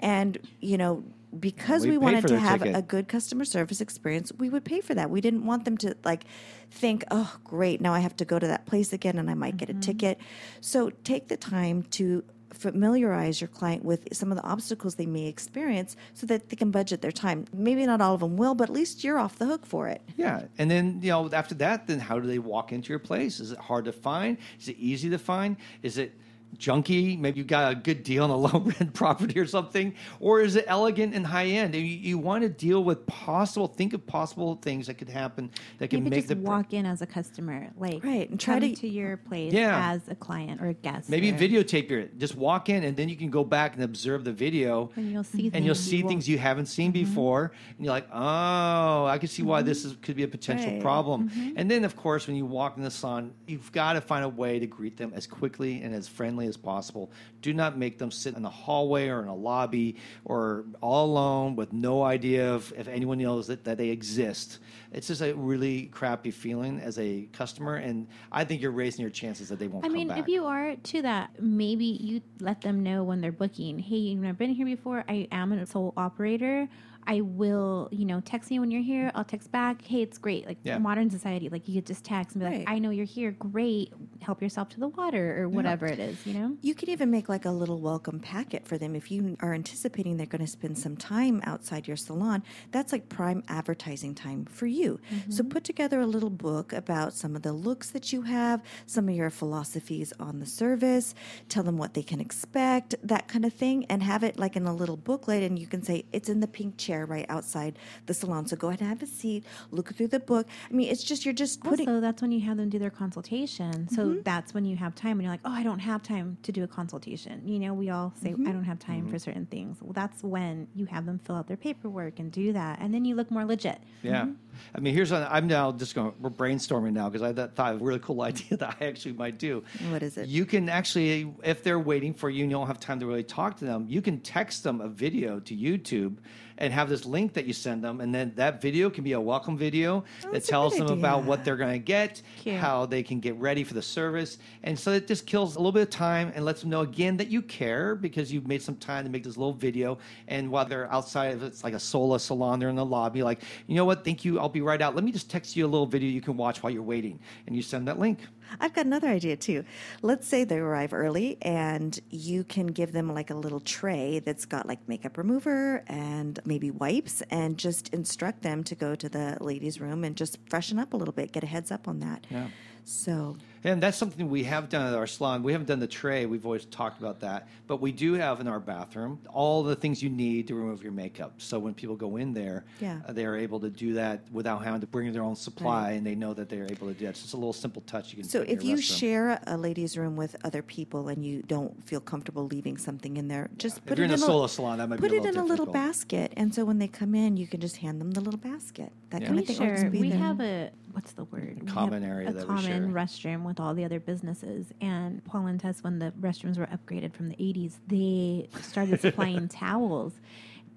and you know. Because We we, wanted to have ticket. a good customer service experience, we would pay for that. We didn't want them to like think, "Oh, great, now I have to go to that place again and I might get a mm-hmm. ticket." So take the time to familiarize your client with some of the obstacles they may experience so that they can budget their time. Maybe not all of them will, but at least you're off the hook for it. Yeah. And then, you know, after that, then how do they walk into your place? Is it hard to find? Is it easy to find? Is it junky? Maybe you got a good deal on a low rent property or something? Or is it elegant and high end? You, you want to deal with possible, think of possible things that could happen that can Maybe make just the. walk in as a customer, like Right, and try come to- to your place Yeah. as a client or a guest. Maybe or- videotape your just walk in and then you can go back and observe the video and you'll see and you'll things see you things you haven't seen mm-hmm. before and you're like oh i can see why this is, could be a potential Right. problem mm-hmm. and then of course when you walk in the salon you've got to find a way to greet them as quickly and as friendly as possible do not make them sit in the hallway or in a lobby or all alone with no idea of if anyone knows that, that they exist it's just a really crappy feeling as a customer and i think you're raising your chances that they won't I mean, back if you are to that, maybe you let them know when they're booking. Hey, you know, I've been here before. I am a sole operator. I will, you know, text me when you're here. I'll text back. Hey, it's great. Like Yeah. modern society, like you could just text and be Right. like, I know you're here. Great. Help yourself to the water or whatever it is, you know? You could even make like a little welcome packet for them if you are anticipating they're going to spend some time outside your salon. That's like prime advertising time for you. So mm-hmm. put together a little book about some of the looks that you have, some of your philosophies on the service, tell them what they can expect, that kind of thing, and have it like in a little booklet. And you can say it's in the pink chair right outside the salon. So go ahead and have a seat, look through the book. I mean, it's just you're just putting. Also, that's when you have them do their consultation. So Mm-hmm. that's when you have time, and you're like, oh, I don't have time to do a consultation. You know, we all say, Mm-hmm. I don't have time for certain things. Well, that's when you have them fill out their paperwork and do that, and then you look more legit. Yeah. I mean, here's what I'm now just going, we're brainstorming now because I th- thought of a really cool idea that I actually might do. What is it? You can actually, if they're waiting for you and you don't have time to really talk to them, you can text them a video to YouTube and have this link that you send them. And then that video can be a welcome video oh, that Oh, that's a tells them about what they're going to get, Cute. how they can get ready for the service. And so it just kills a little bit of time and lets them know again that you care because you've made some time to make this little video. And while they're outside, if it's like a Sola salon, they're in the lobby, like, you know what? Thank you I'll be right out. Let me just text you a little video you can watch while you're waiting, and you send that link. I've got another idea too. Let's say they arrive early and you can give them like a little tray that's got like makeup remover and maybe wipes and just instruct them to go to the ladies' room and just freshen up a little bit, get a heads up on that. Yeah. So, And that's something we have done at our salon. We haven't done the tray. We've always talked about that. But we do have in our bathroom all the things you need to remove your makeup. So when people go in there, Yeah. uh, they're able to do that without having to bring their own supply, and they know that they're able to do that. It's just a little simple touch you can so put in if your you share a ladies' room with other people and you don't feel comfortable leaving something in there, just If put you're it in a in solo salon, that might put be a it little in a little basket, and so when they come in, you can just hand them the little basket. That Yeah. kind We of thing. share. We there. have a what's the word? We common have area A that we common share. restroom with all the other businesses. And Paul and Tess, when the restrooms were upgraded from the '80s, they started supplying towels,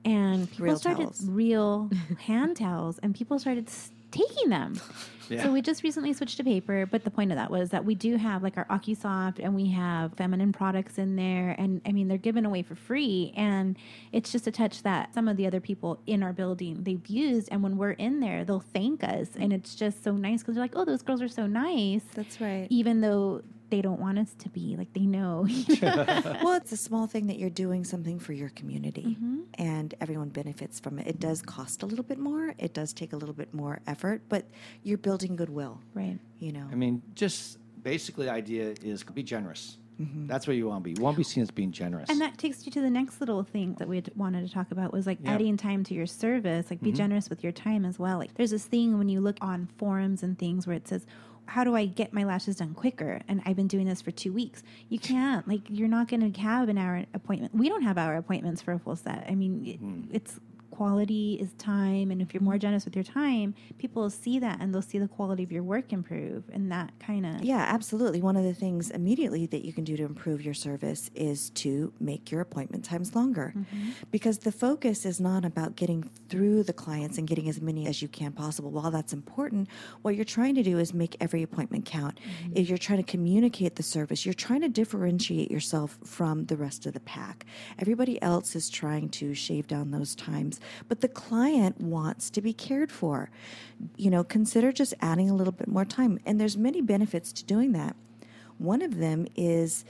and people Real started towels. real hand towels, and people started s- taking them. Yeah. So we just recently switched to paper, but the point of that was that we do have like our AccuSoft and we have feminine products in there, and I mean they're given away for free, and it's just a touch that some of the other people in our building they've used, and when we're in there, they'll thank us, and it's just so nice because they're like, oh, those girls are so nice, That's right. even though they don't want us to be like they know. well, it's a small thing that you're doing something for your community, Mm-hmm. and everyone benefits from it. It does cost a little bit more. It does take a little bit more effort, but you're building goodwill. right. You know. I mean, just basically, the idea is be generous. Mm-hmm. That's where you want to be. You want to be seen as being generous. And that takes you to the next little thing that we had wanted to talk about was like Yeah. adding time to your service, like be generous with your time as well. Like there's this thing when you look on forums and things where it says, how do I get my lashes done quicker? And I've been doing this for two weeks. You can't. Like you're not going to have an hour appointment. We don't have hour appointments for a full set. I mean, it, hmm. it's quality is time, and if you're more mm-hmm. generous with your time, people will see that and they'll see the quality of your work improve, and that kind of Yeah, absolutely. One of the things immediately that you can do to improve your service is to make your appointment times longer. Mm-hmm. Because the focus is not about getting through the clients and getting as many as you can possible. While that's important, what you're trying to do is make every appointment count. Mm-hmm. If you're trying to communicate the service, you're trying to differentiate yourself from the rest of the pack. Everybody else is trying to shave down those times, but the client wants to be cared for. You know, consider just adding a little bit more time. And there's many benefits to doing that. One of them is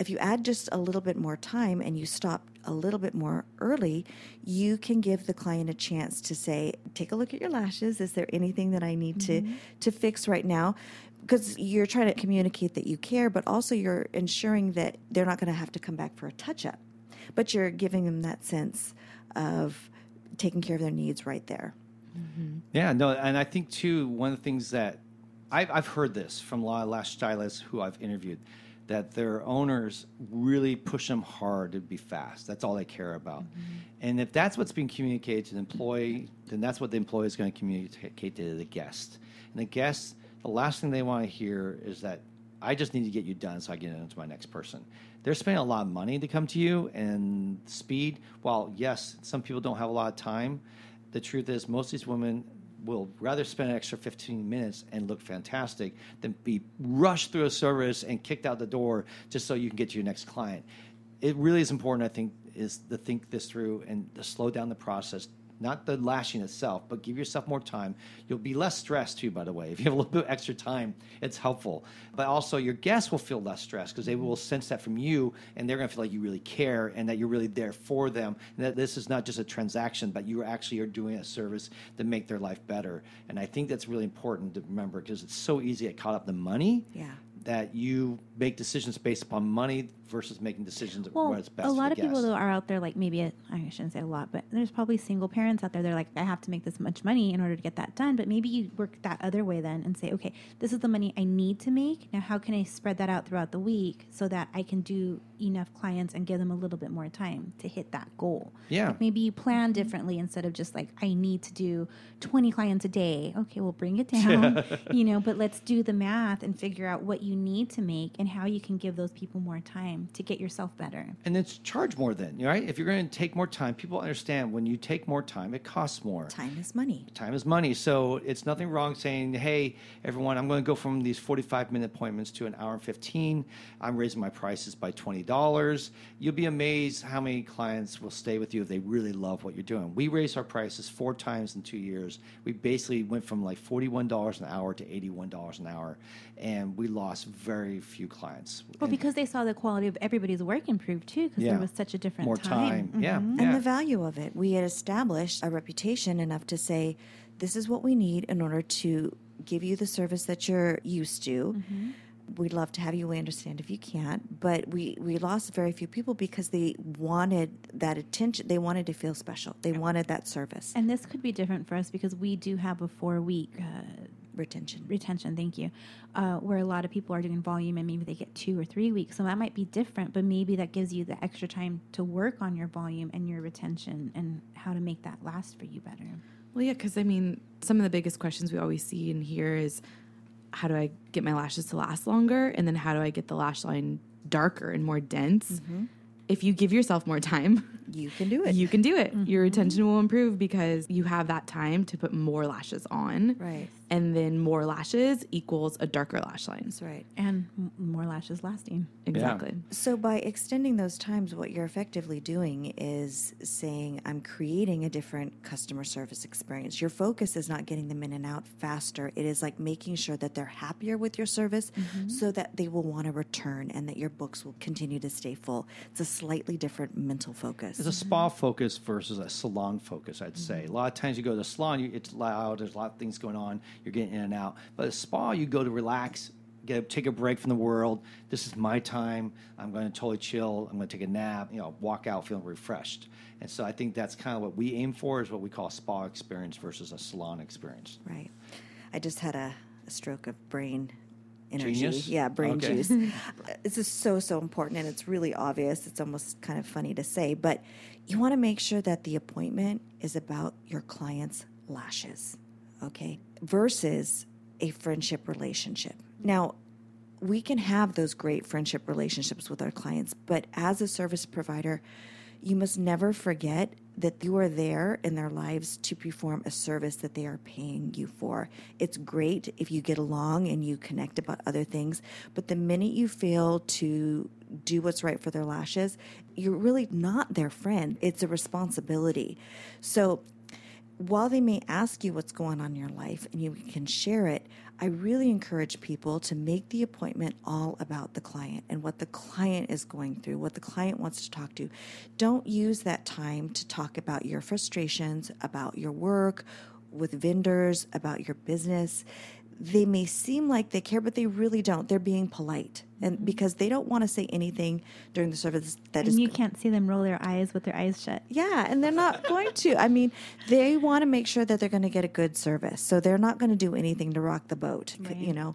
if you add just a little bit more time and you stop a little bit more early, you can give the client a chance to say, "Take a look at your lashes. Is there anything that I need to mm-hmm. to fix right now?" Because you're trying to communicate that you care, but also you're ensuring that they're not going to have to come back for a touch up. But you're giving them that sense of taking care of their needs right there. Mm-hmm. Yeah, no, and I think too one of the things that I've, I've heard this from a lot of lash stylists who I've interviewed that their owners really push them hard to be fast. That's all they care about. Mm-hmm. And if that's what's being communicated to the employee, then that's what the employee is going to communicate to the guest. And the guest, the last thing they want to hear is that I just need to get you done so I get into my next person. They're spending a lot of money to come to you and speed. While yes, some people don't have a lot of time, the truth is most of these women will rather spend an extra 15 minutes and look fantastic than be rushed through a service and kicked out the door just so you can get to your next client. It really is important, I think, is to think this through and to slow down the process. Not the lashing itself, but give yourself more time. You'll be less stressed too, by the way. If you have a little bit extra time, it's helpful. But also, your guests will feel less stressed because they will sense that from you, and they're going to feel like you really care and that you're really there for them, and that this is not just a transaction, but you actually are doing a service to make their life better. And I think that's really important to remember because it's so easy to get caught up in the money Yeah. that you make decisions based upon money versus making decisions of Well, what's best a lot of people though are out there like maybe I shouldn't say a lot, but there's probably single parents out there. They're like, I have to make this much money in order to get that done. But maybe you work that other way then and say, okay, this is the money I need to make. Now, how can I spread that out throughout the week so that I can do enough clients and give them a little bit more time to hit that goal? Yeah. Like maybe you plan differently instead of just like I need to do 20 clients a day. Okay, we'll bring it down, you know, but let's do the math and figure out what you need to make and how you can give those people more time time to get yourself better. And it's charge more then, right? If you're going to take more time, people understand when you take more time, it costs more. Time is money. Time is money. So it's nothing wrong saying, hey, everyone, I'm going to go from these 45 minute appointments to an hour and 15. I'm raising my prices by $20. You'll be amazed how many clients will stay with you if they really love what you're doing. We raised our prices four times in two years. We basically went from like $41 an hour to $81 an hour, and we lost very few clients. Well, because they saw the quality of everybody's work improved too, because Yeah. there was such a different more time. time. Yeah. And yeah. the value of it. We had established a reputation enough to say, this is what we need in order to give you the service that you're used to. Mm-hmm. We'd love to have you. We understand if you can't, but we we lost very few people because they wanted that attention. They wanted to feel special. They wanted that service And this could be different for us because we do have a four week uh, retention. retention. Thank you. Uh, where a lot of people are doing volume and maybe they get two or three weeks. So that might be different, but maybe that gives you the extra time to work on your volume and your retention and how to make that last for you better. Well, yeah, because I mean, some of the biggest questions we always see and hear is how do I get my lashes to last longer? And then how do I get the lash line darker and more dense? If you give yourself more time, You can do it. you can do it. Your retention will improve because you have that time to put more lashes on. Right. And then more lashes equals a darker lash line. That's right. And m- more lashes lasting. Exactly. So by extending those times, what you're effectively doing is saying, I'm creating a different customer service experience. Your focus is not getting them in and out faster. It is like making sure that they're happier with your service mm-hmm. so that they will want to return and that your books will continue to stay full. It's a slightly different mental focus. It's a mm-hmm. spa focus versus a salon focus, I'd say. Mm-hmm. A lot of times you go to the salon, you, it's loud, there's a lot of things going on, you're getting in and out. But a spa, you go to relax, get take a break from the world. This is my time. I'm going to totally chill. I'm going to take a nap. You know, walk out feeling refreshed. And so I think that's kind of what we aim for is what we call a spa experience versus a salon experience. Right. I just had a, a stroke of brain energy. Genius? Yeah, brain Okay. juice. this is so, so important and it's really obvious. It's almost kind of funny to say, but you want to make sure that the appointment is about your client's lashes, okay, versus a friendship relationship. Now, we can have those great friendship relationships with our clients, but as a service provider, you must never forget that you are there in their lives to perform a service that they are paying you for. It's great if you get along and you connect about other things, but the minute you fail to do what's right for their lashes, you're really not their friend. It's a responsibility. So, while they may ask you what's going on in your life and you can share it, I really encourage people to make the appointment all about the client and what the client is going through, what the client wants to talk to. Don't use that time to talk about your frustrations, about your work with vendors, about your business. They may seem like they care, but they really don't. They're being polite. And mm-hmm. because they don't want to say anything during the service that is And you can't see them roll their eyes with their eyes shut. yeah, and they're not going to. I mean, they want to make sure that they're going to get a good service. So they're not going to do anything to rock the boat, c- you know.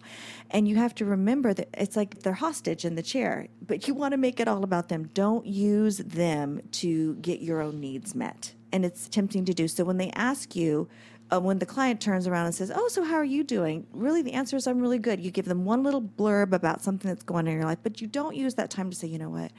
And you have to remember that it's like they're hostage in the chair, but you want to make it all about them. Don't use them to get your own needs met. And it's tempting to do. So when they ask you, uh, when the client turns around and says, "Oh, so how are you doing?" Really, the answer is, "I'm really good." You give them one little blurb about something that's going on in your life, but you don't use that time to say, "You know what?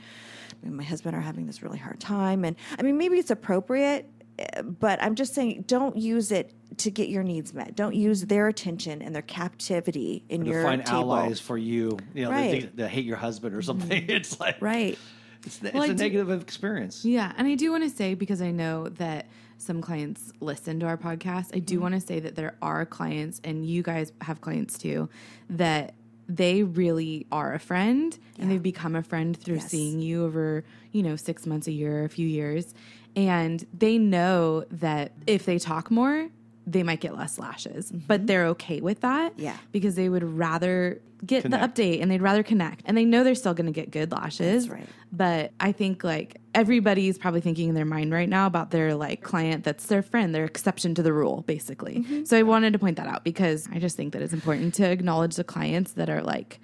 me and my husband are having this really hard time." And I mean, maybe it's appropriate, eh, but I'm just saying, don't use it to get your needs met. Don't use their attention and their captivity in To your find table. allies for you, you know, Right. that, that hate your husband or something. It's like, Right. it's, it's Well, I a do- negative experience. Yeah, and I do want to say because I know that some clients listen to our podcast. I do mm-hmm. want to say that there are clients, and you guys have clients too, that they really are a friend and they've become a friend through Yes. seeing you over, you know, six months, a year, a few years. And they know that if they talk more, they might get less lashes, but mm-hmm. they're okay with that. Yeah. Because they would rather get Connect. the update and they'd rather connect. And they know they're still going to get good lashes. That's right. But I think like everybody's probably thinking in their mind right now about their like client that's their friend, their exception to the rule, basically. Mm-hmm. So I wanted to point that out because I just think that it's important to acknowledge the clients that are like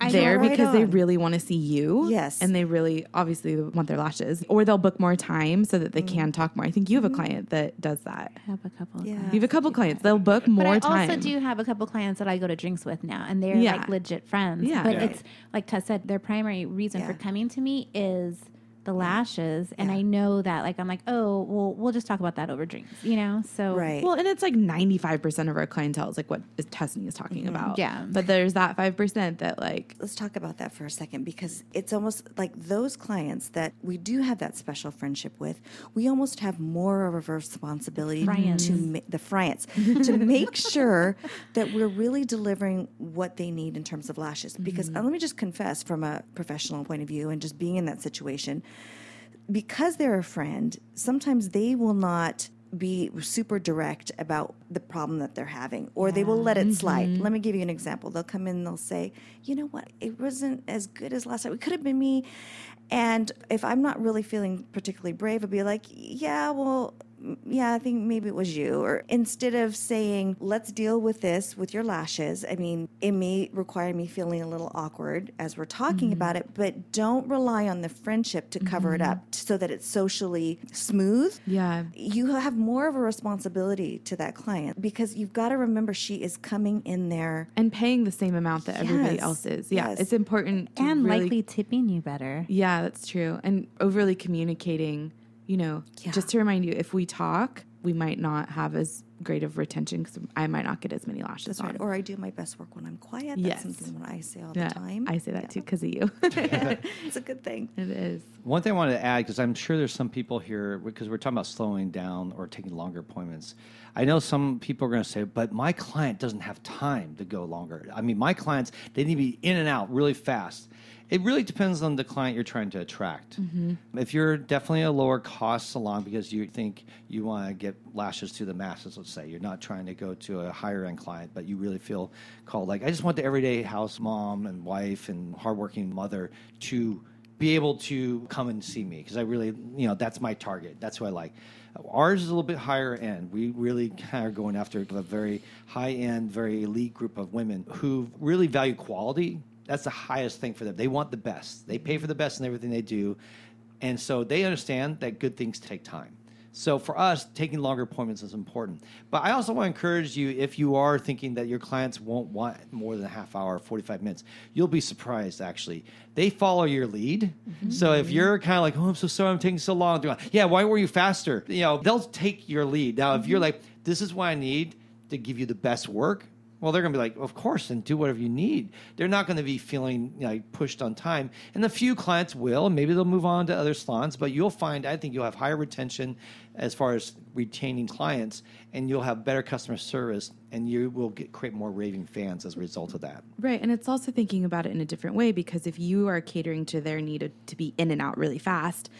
I there Right because they really want to see you. Yes. And they really obviously want their lashes. Or they'll book more time so that they Mm-hmm. can talk more. I think you have a client that does that. I have a couple. Yeah. clients You have a couple clients. They'll book more but I time. also do have a couple clients that I go to drinks with now, and they're Yeah. like legit friends. Yeah. but Yeah. it's like Tess said, their primary reason for coming to me is the lashes, and Yeah. I know that like I'm like, oh, well, we'll just talk about that over drinks, you know. So Right. Well, and it's like 95% of our clientele is like what is Tussanee is talking about. Mm-hmm. Yeah. But there's that 5% that like, Let's talk about that for a second because it's almost like those clients that we do have that special friendship with, we almost have more of a responsibility Friends. to ma- the friends to make sure that we're really delivering what they need in terms of lashes. Because uh, let me just confess from a professional point of view and just being in that situation, because they're a friend, sometimes they will not be super direct about the problem that they're having or they will let it slide. Mm-hmm. Let me give you an example. They'll come in and they'll say, "You know what? It wasn't as good as last time. It could have been me." And if I'm not really feeling particularly brave, I'll be like, "Yeah, well, yeah, I think maybe it was you." Or instead of saying, "Let's deal with this with your lashes," I mean, it may require me feeling a little awkward as we're talking mm-hmm. about it, but don't rely on the friendship to cover it mm-hmm. up so that it's socially smooth. yeah. You have more of a responsibility to that client because you've got to remember she is coming in there. And paying the same amount that everybody else is. Yeah. Yes. It's important. To and really, likely tipping you better. Yeah, that's true. And overly communicating, you know, Yeah. just to remind you, if we talk, we might not have as great of retention because I might not get as many lashes That's on. right. Or I do my best work when I'm quiet. That's Yes. something what I say all yeah, the time. I say that too because of you. it's a good thing. it is. One thing I wanted to add, because I'm sure there's some people here, because we're talking about slowing down or taking longer appointments. I know some people are going to say, but my client doesn't have time to go longer. I mean, my clients, they need to be in and out really fast. It really depends on the client you're trying to attract. Mm-hmm. If you're definitely a lower cost salon because you think you want to get lashes to the masses, let's say, you're not trying to go to a higher end client, but you really feel called like, I just want the everyday house mom and wife and hardworking mother to be able to come and see me because I really, you know, that's my target. That's who I like. Ours is a little bit higher end. We really are going after a very high end, very elite group of women who really value quality. That's the highest thing for them. They want the best. They pay for the best in everything they do. And so they understand that good things take time. So for us, taking longer appointments is important. But I also want to encourage you if you are thinking that your clients won't want more than a half hour, 45 minutes, you'll be surprised actually. They follow your lead. Mm-hmm. So if you're kind of like, oh, I'm so sorry I'm taking so long, yeah, why were you faster? You know, they'll take your lead. Now, if you're mm-hmm. like, this is what I need to give you the best work, well, they're going to be like, of course, and do whatever you need. They're not going to be feeling you know, pushed on time. And a few clients will, maybe they'll move on to other salons, but you'll find, I think you'll have higher retention as far as retaining clients, and you'll have better customer service, and you will get, create more raving fans as a result of that. Right. And it's also thinking about it in a different way because if you are catering to their need to be in and out really fast,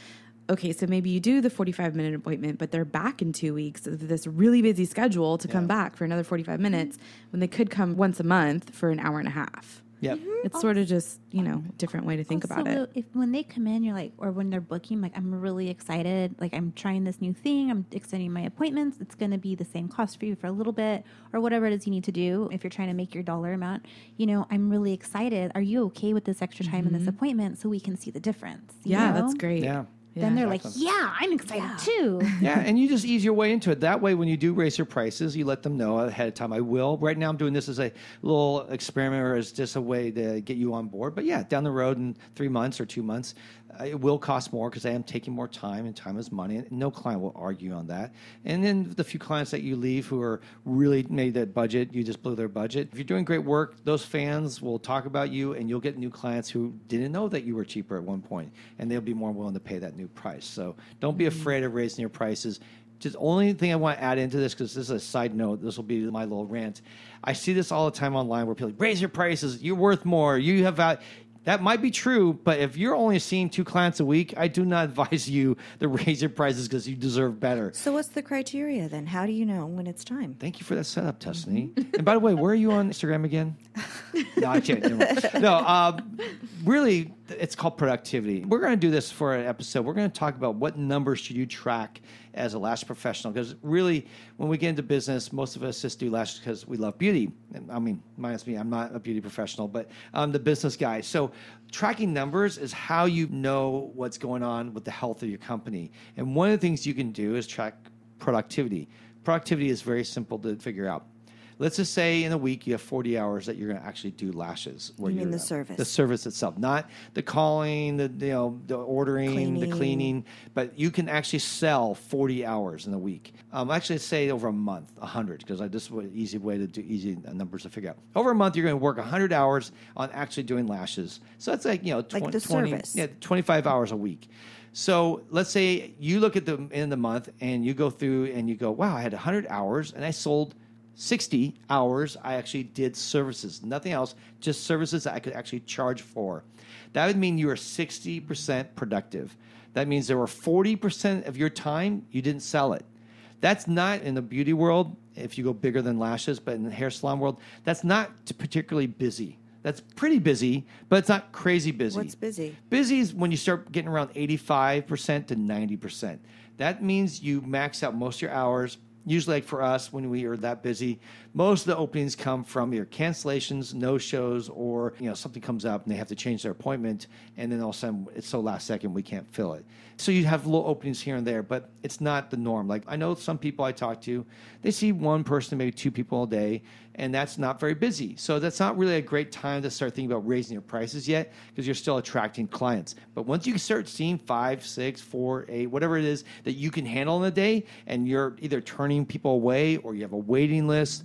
okay, so maybe you do the 45 minute appointment, but they're back in two weeks of this really busy schedule to come back for another 45 minutes when they could come once a month for an hour and a half. Yep. Mm-hmm. It's sort of just, you know, different way to think Also, about it. Will, If when they come in, you're like, or when they're booking, like, I'm really excited. Like, I'm trying this new thing. I'm extending my appointments. It's going to be the same cost for you for a little bit, or whatever it is you need to do. If you're trying to make your dollar amount, you know, I'm really excited. Are you okay with this extra time in this mm-hmm. appointment so we can see the difference? you Yeah, know? that's great. Yeah. Then they're like, Exactly. yeah, I'm excited too. yeah, and you just ease your way into it. That way, when you do raise your prices, you let them know ahead of time. I will. Right now, I'm doing this as a little experiment or as just a way to get you on board. But yeah, down the road in three months or two months, uh, it will cost more because I am taking more time, and time is money. And no client will argue on that. And then the few clients that you leave who are really made that budget, you just blew their budget. If you're doing great work, those fans will talk about you, and you'll get new clients who didn't know that you were cheaper at one point, and they'll be more willing to pay that new price. So don't be afraid of raising your prices. Just only thing I want to add into this because this is a side note. This will be my little rant. I see this all the time online where people raise your prices. You're worth more. You have value. That might be true, but if you're only seeing two clients a week, I do not advise you to raise your prices because you deserve better. So what's the criteria then? How do you know when it's time? Thank you for that setup, Destiny. and by the way, where are you on Instagram again? no, I can't. No, um, really, it's called productivity. We're going to do this for an episode. We're going to talk about what numbers should you track as a lash professional because really, when we get into business, most of us just do lashes because we love beauty. And, I mean, minus me, I'm not a beauty professional, but I'm the business guy. So tracking numbers is how you know what's going on with the health of your company. And one of the things you can do is track productivity. Productivity is very simple to figure out let's just say in a week you have 40 hours that you're going to actually do lashes. You mean the service. The service itself, not the calling, the you know, the ordering, the Cleaning. cleaning, but you can actually sell 40 hours in a week. Um, actually, say over a month, 100, because this is an easy way to do easy numbers to figure out. Over a month, you're going to work 100 hours on actually doing lashes. So that's like you know, Like 20, the 20 service. yeah, 25 hours a week. So let's say you look at the end of the month and you go through and you go, wow, I had 100 hours and I sold 60 hours. I actually did services, nothing else, just services that I could actually charge for. That would mean you are 60% productive. That means there were 40% of your time you didn't sell it. That's not in the beauty world, if you go bigger than lashes, but in the hair salon world, that's not particularly busy. That's pretty busy, but it's not crazy busy. What's busy? Busy is when you start getting around 85% to 90%. That means you max out most of your hours. Usually, like for us, when we are that busy, most of the openings come from either cancellations, no shows, or you know something comes up and they have to change their appointment, and then all of a sudden it's so last second we can't fill it. So you have little openings here and there, but it's not the norm. Like I know some people I talk to, they see one person, maybe two people a day, and that's not very busy. So that's not really a great time to start thinking about raising your prices yet because you're still attracting clients. But once you start seeing five, six, four, eight, whatever it is that you can handle in a day, and you're either turning people away or you have a waiting list,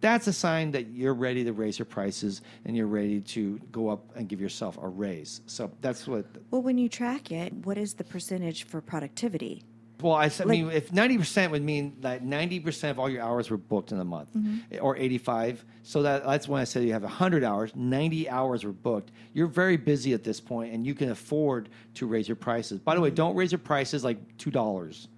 that's a sign that you're ready to raise your prices and you're ready to go up and give yourself a raise. So that's what Well, when you track it, what is the percentage for productivity? Well, I, I mean, if ninety percent would mean that ninety percent of all your hours were booked in a month, mm-hmm. or eighty-five, so that that's when I said you have hundred hours. Ninety hours were booked. You're very busy at this point, and you can afford to raise your prices. By the way, mm-hmm. don't raise your prices like two dollars.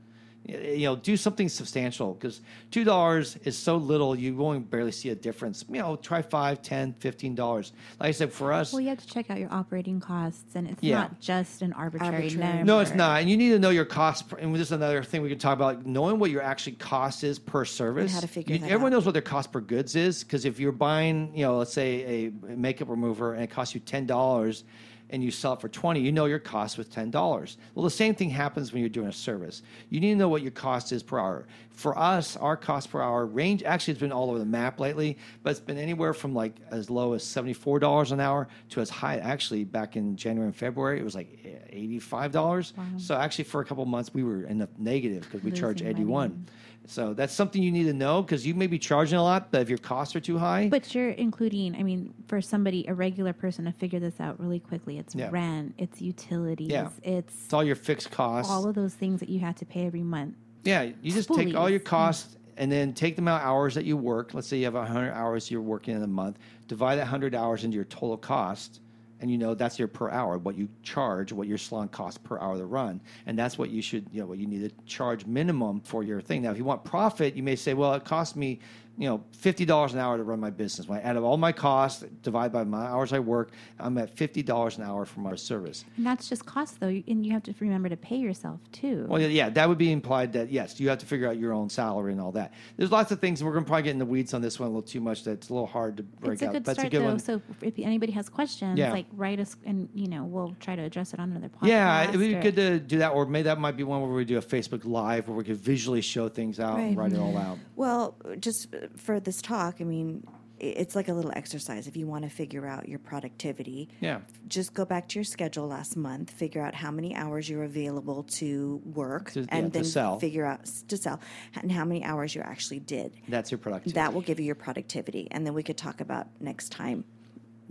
You know, do something substantial because two dollars is so little you won't barely see a difference. You know, try five, ten, fifteen dollars. Like I said, for us, Well, you have to check out your operating costs, and it's Yeah. not just an arbitrary, Arbitrary. number. No, it's not. And you need to know your cost. And this is another thing we can talk about. Knowing what your actually cost is per service. how to figure You- that Everyone out. knows what their cost per goods is because if you're buying, you know, let's say a makeup remover and it costs you ten dollars, and you sell it for twenty, you know your cost was ten dollars. Well, the same thing happens when you're doing a service. You need to know what your cost is per hour. For us, our cost per hour range actually has been all over the map lately, but it's been anywhere from like as low as seventy four dollars an hour to as high actually back in January and February it was like eighty five dollars. So actually for a couple months we were in the negative because we charge Losing eighty one. So that's something you need to know because you may be charging a lot, but if your costs are too high, But you're including, I mean, for somebody, a regular person to figure this out really quickly, it's Yeah. rent, it's utilities, Yeah. it's it's all your fixed costs. all of those things that you have to pay every month. Yeah, you just take all your costs and then take the amount of hours that you work. Let's say you have 100 hours you're working in a month. Divide that 100 hours into your total cost, and you know that's your per hour, what you charge, what your salon costs per hour to run, and that's what you should, you know, what you need to charge minimum for your thing. Now, if you want profit, you may say, well, it costs me, you know, fifty dollars an hour to run my business. When I add up all my costs, divide by my hours I work, I'm at fifty dollars an hour for my service. And that's just cost, though, and you have to remember to pay yourself too. Well, yeah, yeah, that would be implied that yes, you have to figure out your own salary and all that. There's lots of things, and we're going to probably get in the weeds on this one a little too much. That's a little hard to break it's a out. good but start, it's a good though. one. So if anybody has questions, Yeah. like write us, and you know we'll try to address it on another podcast. yeah, it would be or- good to do that, or maybe that might be one where we do a Facebook Live where we could visually show things out and write it all out. Well, just for this talk, I mean, it's like a little exercise. If you want to figure out your productivity, Yeah. just go back to your schedule last month, figure out how many hours you're available to work, To- yeah, and to then sell. figure out to sell and how many hours you actually did. That's your productivity. That will give you your productivity, and then we could talk about next time.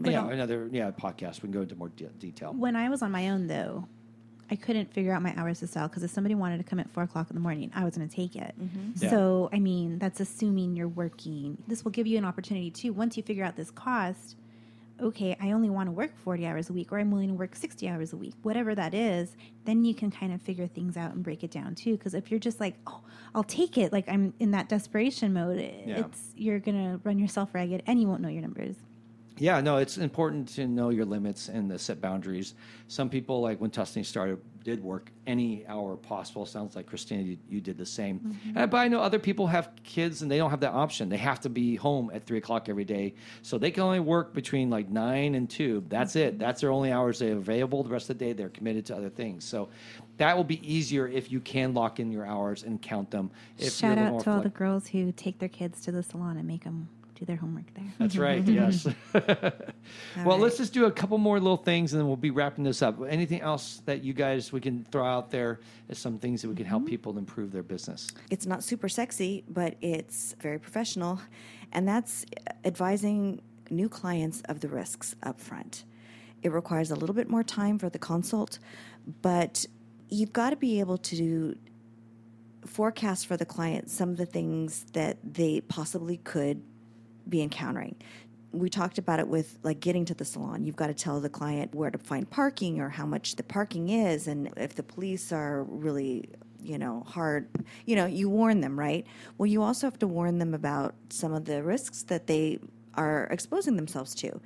yeah, another yeah podcast. We can go into more de- detail. When I was on my own, though, I couldn't figure out my hours to sell because if somebody wanted to come at four o'clock in the morning, I was going to take it. Mm-hmm. Yeah. So, I mean, that's assuming you're working. This will give you an opportunity too. Once you figure out this cost, okay, I only want to work 40 hours a week, or I'm willing to work 60 hours a week, whatever that is, then you can kind of figure things out and break it down too. Because if you're just like, oh, I'll take it, like I'm in that desperation mode, Yeah. it's you're going to run yourself ragged and you won't know your numbers. Yeah, no, it's important to know your limits and to set boundaries. Some people, like when Tussanee started, did work any hour possible. Sounds like Christina, you, you did the same. Mm-hmm. Uh, but I know other people have kids and they don't have that option. They have to be home at three o'clock every day, so they can only work between like nine and two. That's Mm-hmm. it. That's their only hours they have available. The rest of the day, they're committed to other things. So that will be easier if you can lock in your hours and count them. Shout out to all the girls who take their kids to the salon and make them do their homework there. That's right. Mm-hmm. yes. well, let's just do a couple more little things, and then we'll be wrapping this up. Anything else that you guys we can throw out there as some things that we can help mm-hmm. people improve their business? It's not super sexy, but it's very professional. And that's advising new clients of the risks up front. It requires a little bit more time for the consult, but you've got to be able to forecast for the client some of the things that they possibly could be encountering. We talked about it with like getting to the salon. You've got to tell the client where to find parking or how much the parking is, and if the police are really, you know, hard, you know, you warn them, right? Well, you also have to warn them about some of the risks that they are exposing themselves to.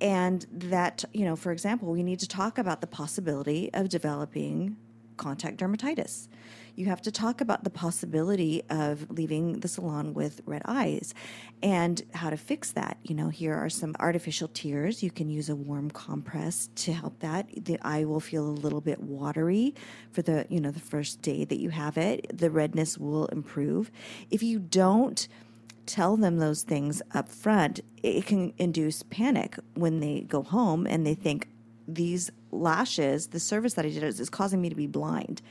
And that, you know, for example, we need to talk about the possibility of developing contact dermatitis. You have to talk about the possibility of leaving the salon with red eyes and how to fix that. You know, here are some artificial tears. You can use a warm compress to help that. The eye will feel a little bit watery for the, you know, the first day that you have it. The redness will improve. If you don't tell them those things up front, it can induce panic when they go home and they think these lashes, the service that I did is, is causing me to be blind.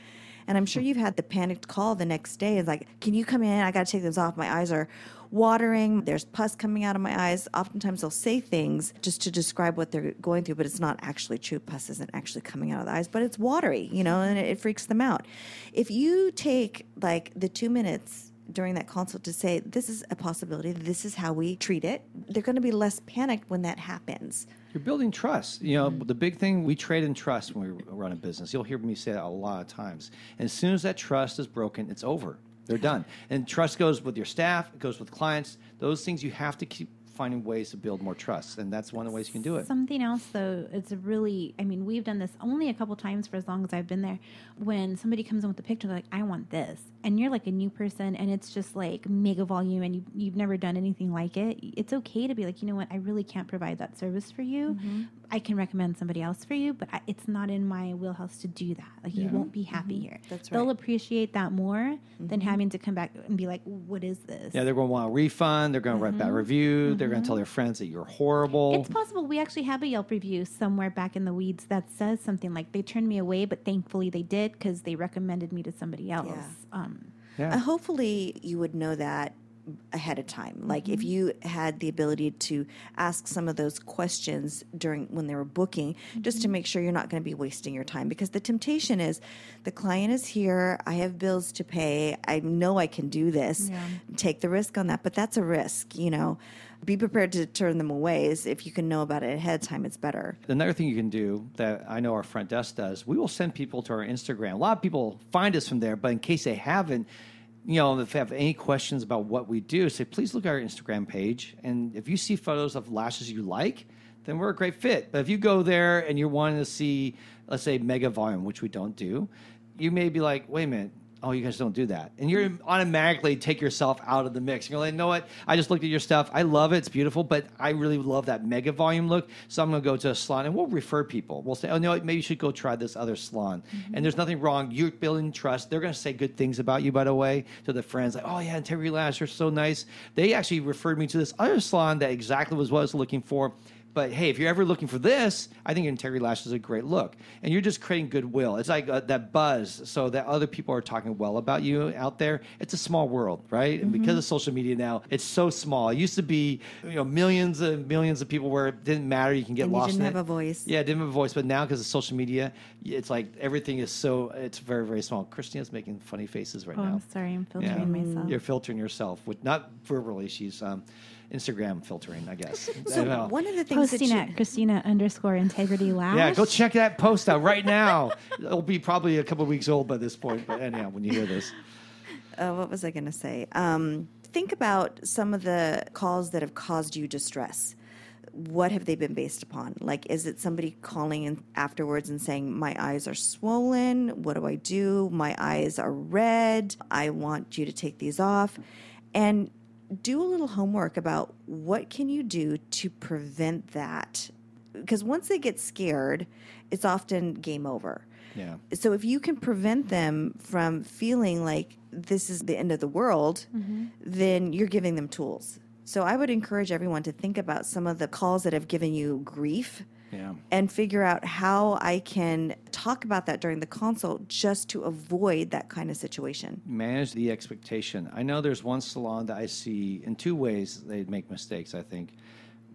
And I'm sure you've had the panicked call the next day. It's like, can you come in? I got to take those off. My eyes are watering. There's pus coming out of my eyes. Oftentimes they'll say things just to describe what they're going through, but it's not actually true. Pus isn't actually coming out of the eyes, but it's watery, you know, and it, it freaks them out. If you take like the two minutes during that consult to say this is a possibility this is how we treat it they're going to be less panicked when that happens You're building trust. You know, the big thing we trade in trust when we run a business. You'll hear me say that a lot of times. And as soon as that trust is broken, it's over. They're done. And trust goes with your staff, it goes with clients. Those things you have to keep finding ways to build more trust. And that's one of the ways you can do it. Something else, though, it's a really, I mean, we've done this only a couple times for as long as I've been there. When somebody comes in with a picture, they're like, I want this. And you're like a new person and it's just like mega volume and you, you've never done anything like it. It's okay to be like, you know what, I really can't provide that service for you. Mm-hmm. I can recommend somebody else for you, but I, it's not in my wheelhouse to do that. Like, you won't be happy mm-hmm. here. That's They'll appreciate that more than mm-hmm. having to come back and be like, what is this? Yeah, they're going to want a refund. They're going to write bad review. They're going to tell their friends that you're horrible. It's possible we actually have a Yelp review somewhere back in the weeds that says something like they turned me away, but thankfully they did because they recommended me to somebody else. Yeah. Um, yeah. Uh, hopefully, you would know that ahead of time. Like if you had the ability to ask some of those questions during when they were booking, just to make sure you're not going to be wasting your time. Because the temptation is, the client is here. I have bills to pay. I know I can do this. Yeah. Take the risk on that, but that's a risk. You know, be prepared to turn them away. Is if you can know about it ahead of time, it's better. Another thing you can do that I know our front desk does, we will send people to our Instagram. A lot of people find us from there, but in case they haven't, you know, if they have any questions about what we do, say, please look at our Instagram page. And if you see photos of lashes you like, then we're a great fit. But if you go there and you're wanting to see, let's say, mega volume, which we don't do, you may be like, wait a minute, oh, you guys don't do that. And you're mm. automatically take yourself out of the mix. And You're like, you know what? I just looked at your stuff. I love it. It's beautiful, but I really love that mega volume look. So I'm going to go to a salon and we'll refer people. We'll say, oh, no, maybe you should go try this other salon. Mm-hmm. And there's nothing wrong. You're building trust. They're going to say good things about you, by the way, to the friends. Like, oh, yeah, Terry Lash, you're so nice. They actually referred me to this other salon that exactly was what I was looking for. But hey, if you're ever looking for this, I think Terry Lash is a great look, and you're just creating goodwill. It's like uh, that buzz, so that other people are talking well about you out there. It's a small world, right? And because of social media now, it's so small. It used to be, you know, millions and millions of people where it didn't matter. You can get And you lost. didn't in have it. a voice. Yeah, it didn't have a voice, but now because of social media, it's like everything is so. It's very very small. Christina's making funny faces right oh, now. I'm sorry, I'm filtering myself. You're filtering yourself with not verbally. She's um, Instagram filtering, I guess. So don't one of the things that Posting you, at Christina underscore integrity lash. Yeah, go check that post out right now. It'll be probably a couple weeks old by this point, but anyhow, when you hear this. uh, what was I going to say? Um, think about some of the calls that have caused you distress. what have they been based upon? Like, is it somebody calling in afterwards and saying, My eyes are swollen? What do I do? My eyes are red. I want you to take these off. And do a little homework about what can you do to prevent that because once they get scared it's often game over Yeah. so if you can prevent them from feeling like this is the end of the world, mm-hmm. then you're giving them tools. So I would encourage everyone to think about some of the calls that have given you grief Yeah. and figure out how I can talk about that during the consult just to avoid that kind of situation. manage the expectation. I know there's one salon that I see in two ways they make mistakes, I think.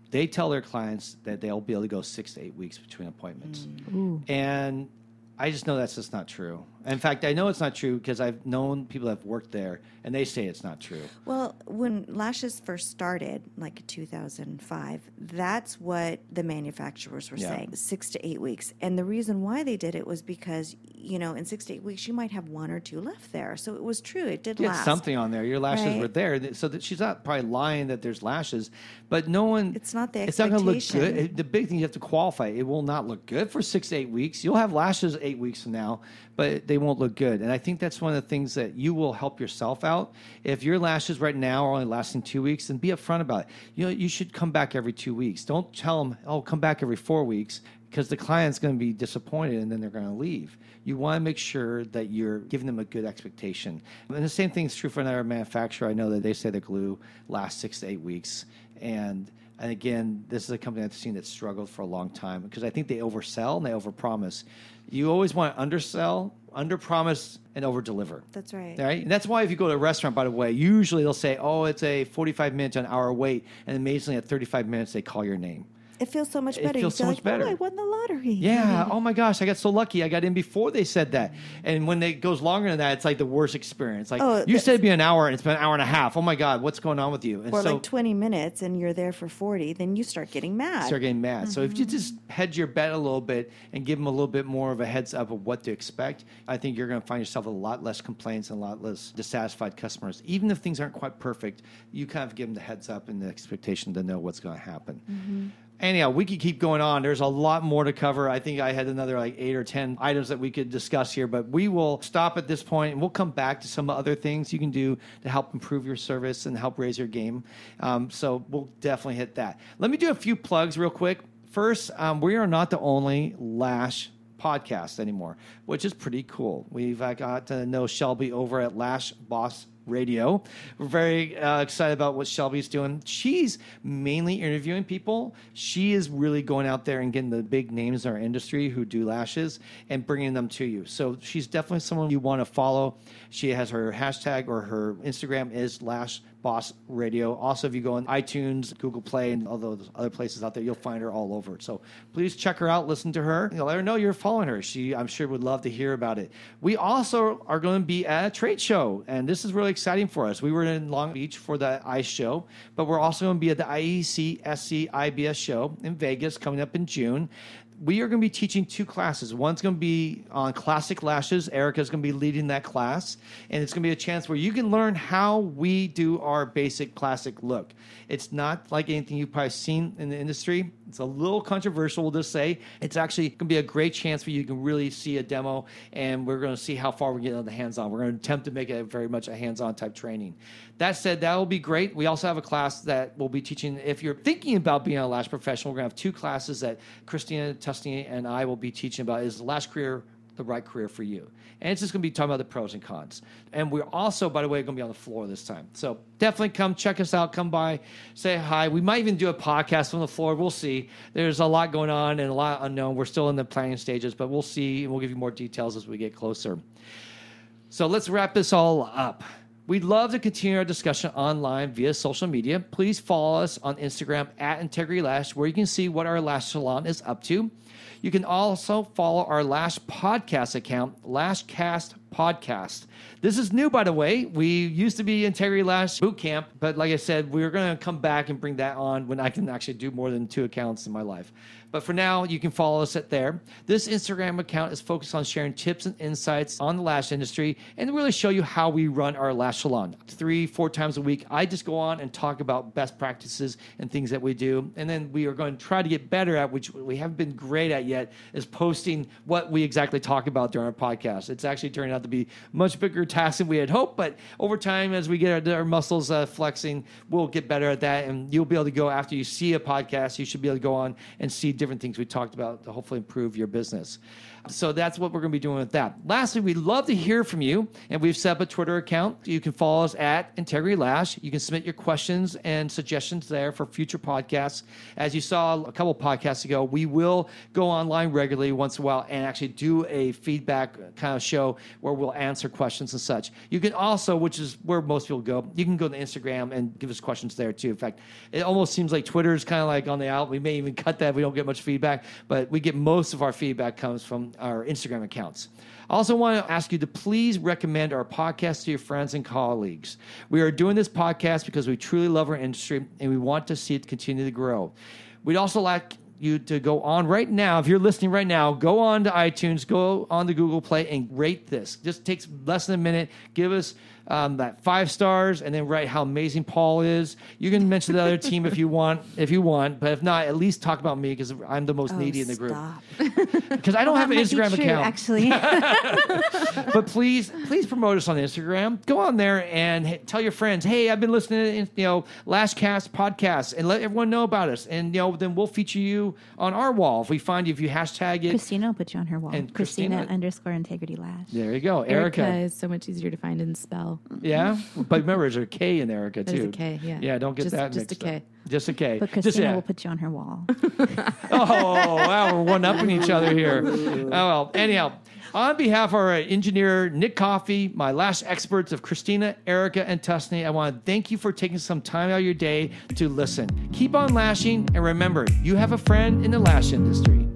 They tell their clients that they'll be able to go six to eight weeks between appointments. Mm. And I just know that's just not true. In fact, I know it's not true because I've known people that have worked there and they say it's not true. Well, when lashes first started, like 2005, that's what the manufacturers were Yeah. saying six to eight weeks. And the reason why they did it was because, you know, in six to eight weeks, you might have one or two left there. So it was true. It did You last. something on there. Your lashes Right. were there, so that she's not probably lying that there's lashes, but no one. It's not the It's not going to look good. It- The big thing you have to qualify. It will not look good for six to eight weeks. You'll have lashes eight weeks from now, but they won't look good. And I think that's one of the things that you will help yourself out. If your lashes right now are only lasting two weeks, then be upfront about it. You know, you should come back every two weeks. Don't tell them, "Oh, come back every four weeks." Because the client's going to be disappointed and then they're going to leave. You want to make sure that you're giving them a good expectation. And the same thing is true for another manufacturer. I know that they say the glue lasts six to eight weeks. And and again, this is a company I've seen that struggled for a long time because I think they oversell and they overpromise. You always want to undersell, underpromise, and overdeliver. That's right. Right? And that's why if you go to a restaurant, by the way, usually they'll say, oh, it's a 45 minute to an hour wait. And amazingly, at 35 minutes, they call your name. It feels so much better. It feels so much like, better. Oh, I won the lottery. Yeah. Oh my gosh, I got so lucky. I got in before they said that. And when it goes longer than that, it's like the worst experience. Like Oh, you said it'd be an hour and it's been an hour and a half. Oh my God, what's going on with you? And Or so like 20 minutes and you're there for 40, then you start getting mad. start getting mad. So if you Mm-hmm. just hedge your bet a little bit and give them a little bit more of a heads up of what to expect, I think you're going to find yourself a lot less complaints and a lot less dissatisfied customers. Even if things aren't quite perfect, you kind of give them the heads up and the expectation to know what's going to happen. Mm-hmm. Anyhow, we could keep going on. There's a lot more to cover. I think I had another like eight or 10 items that we could discuss here, but we will stop at this point and we'll come back to some other things you can do to help improve your service and help raise your game. Um, so we'll definitely hit that. Let me do a few plugs real quick. First, um, we are not the only Lash podcast anymore, which is pretty cool. We've uh, got to know Shelby over at Lash Boss Radio. We're very uh, excited about what Shelby's doing. She's mainly interviewing people. She is really going out there and getting the big names in our industry who do lashes and bringing them to you. So she's definitely someone you want to follow. She has her hashtag or her Instagram is Lash Boss Radio. Also, if you go on iTunes, Google Play, and all those other places out there, you'll find her all over. So please check her out, listen to her. Let her know you're following her. She, I'm sure, would love to hear about it. We also are going to be at a trade show, and this is really exciting for us. We were in Long Beach for the ICE show, but we're also going to be at the IEC SC IBS show in Vegas coming up in June we are going to be teaching two classes. One's going to be on classic lashes. Erica's going to be leading that class. And it's going to be a chance where you can learn how we do our basic classic look. It's not like anything you've probably seen in the industry. It's a little controversial, we'll just say. It's actually going to be a great chance for you to really see a demo, and we're going to see how far we get on the hands on. We're going to attempt to make it very much a hands on type training. That said, that will be great. We also have a class that we'll be teaching. If you're thinking about being a lash professional, we're going to have two classes that Christina Tustini and I will be teaching about is the lash career the right career for you. And it's just going to be talking about the pros and cons. And we're also, by the way, going to be on the floor this time. So definitely come check us out. Come by, say hi. We might even do a podcast from the floor. We'll see. There's a lot going on and a lot unknown. We're still in the planning stages, but we'll see. And we'll give you more details as we get closer. So let's wrap this all up. We'd love to continue our discussion online via social media. Please follow us on Instagram at Integrity Lash, where you can see what our lash salon is up to. You can also follow our Lash podcast account, Lashcast podcast. This is new, by the way. We used to be Integrity Lash Boot Camp, but like I said, we're going to come back and bring that on when I can actually do more than two accounts in my life. But for now, you can follow us at there. This Instagram account is focused on sharing tips and insights on the lash industry and really show you how we run our lash salon. Three, four times a week, I just go on and talk about best practices and things that we do. And then we are going to try to get better at, which we haven't been great at yet, is posting what we exactly talk about during our podcast. It's actually turning out to be much bigger task than we had hoped, but over time, as we get our, our muscles uh, flexing, we'll get better at that. And you'll be able to go after you see a podcast, you should be able to go on and see different things we talked about to hopefully improve your business. So that's what we're going to be doing with that. Lastly, we'd love to hear from you, and we've set up a Twitter account. You can follow us at Integrity Lash. You can submit your questions and suggestions there for future podcasts. As you saw a couple podcasts ago, we will go online regularly once in a while and actually do a feedback kind of show where we'll answer questions and such. You can also, which is where most people go, you can go to Instagram and give us questions there too. In fact, it almost seems like Twitter is kind of like on the out. We may even cut that if we don't get much feedback, but we get most of our feedback comes from our Instagram accounts. I also want to ask you to please recommend our podcast to your friends and colleagues. We are doing this podcast because we truly love our industry and we want to see it continue to grow. We'd also like you to go on right now. If you're listening right now, go on to iTunes, go on to Google Play, and rate this. Just takes less than a minute. Give us um, that five stars, and then write how amazing Paul is. You can mention the other team if you want, if you want, but if not, at least talk about me because I'm the most Oh, needy in the group. stop. Because I don't have an That might be Instagram true, account. Actually, but please, please promote us on Instagram. Go on there and h- tell your friends, "Hey, I've been listening to you know Lashcast podcast," and let everyone know about us. And you know, then we'll feature you on our wall if we find you. If you hashtag it, Christina will put you on her wall. And Christina, Christina- underscore integrity lash. there you go, Erica. Erica. is so much easier to find and spell. Yeah, but remember, there's a K in Erica too. There's a K, yeah. Yeah, don't get Just- that just a mixed K. up. Just a K. But Just, Christina yeah. will put you on her wall. Oh, wow, we're one upping each other here. Oh, well, anyhow, on behalf of our engineer, Nick Coffey, my last experts of Christina, Erica, and Tussanee, I want to thank you for taking some time out of your day to listen. Keep on lashing, and remember, you have a friend in the lash industry.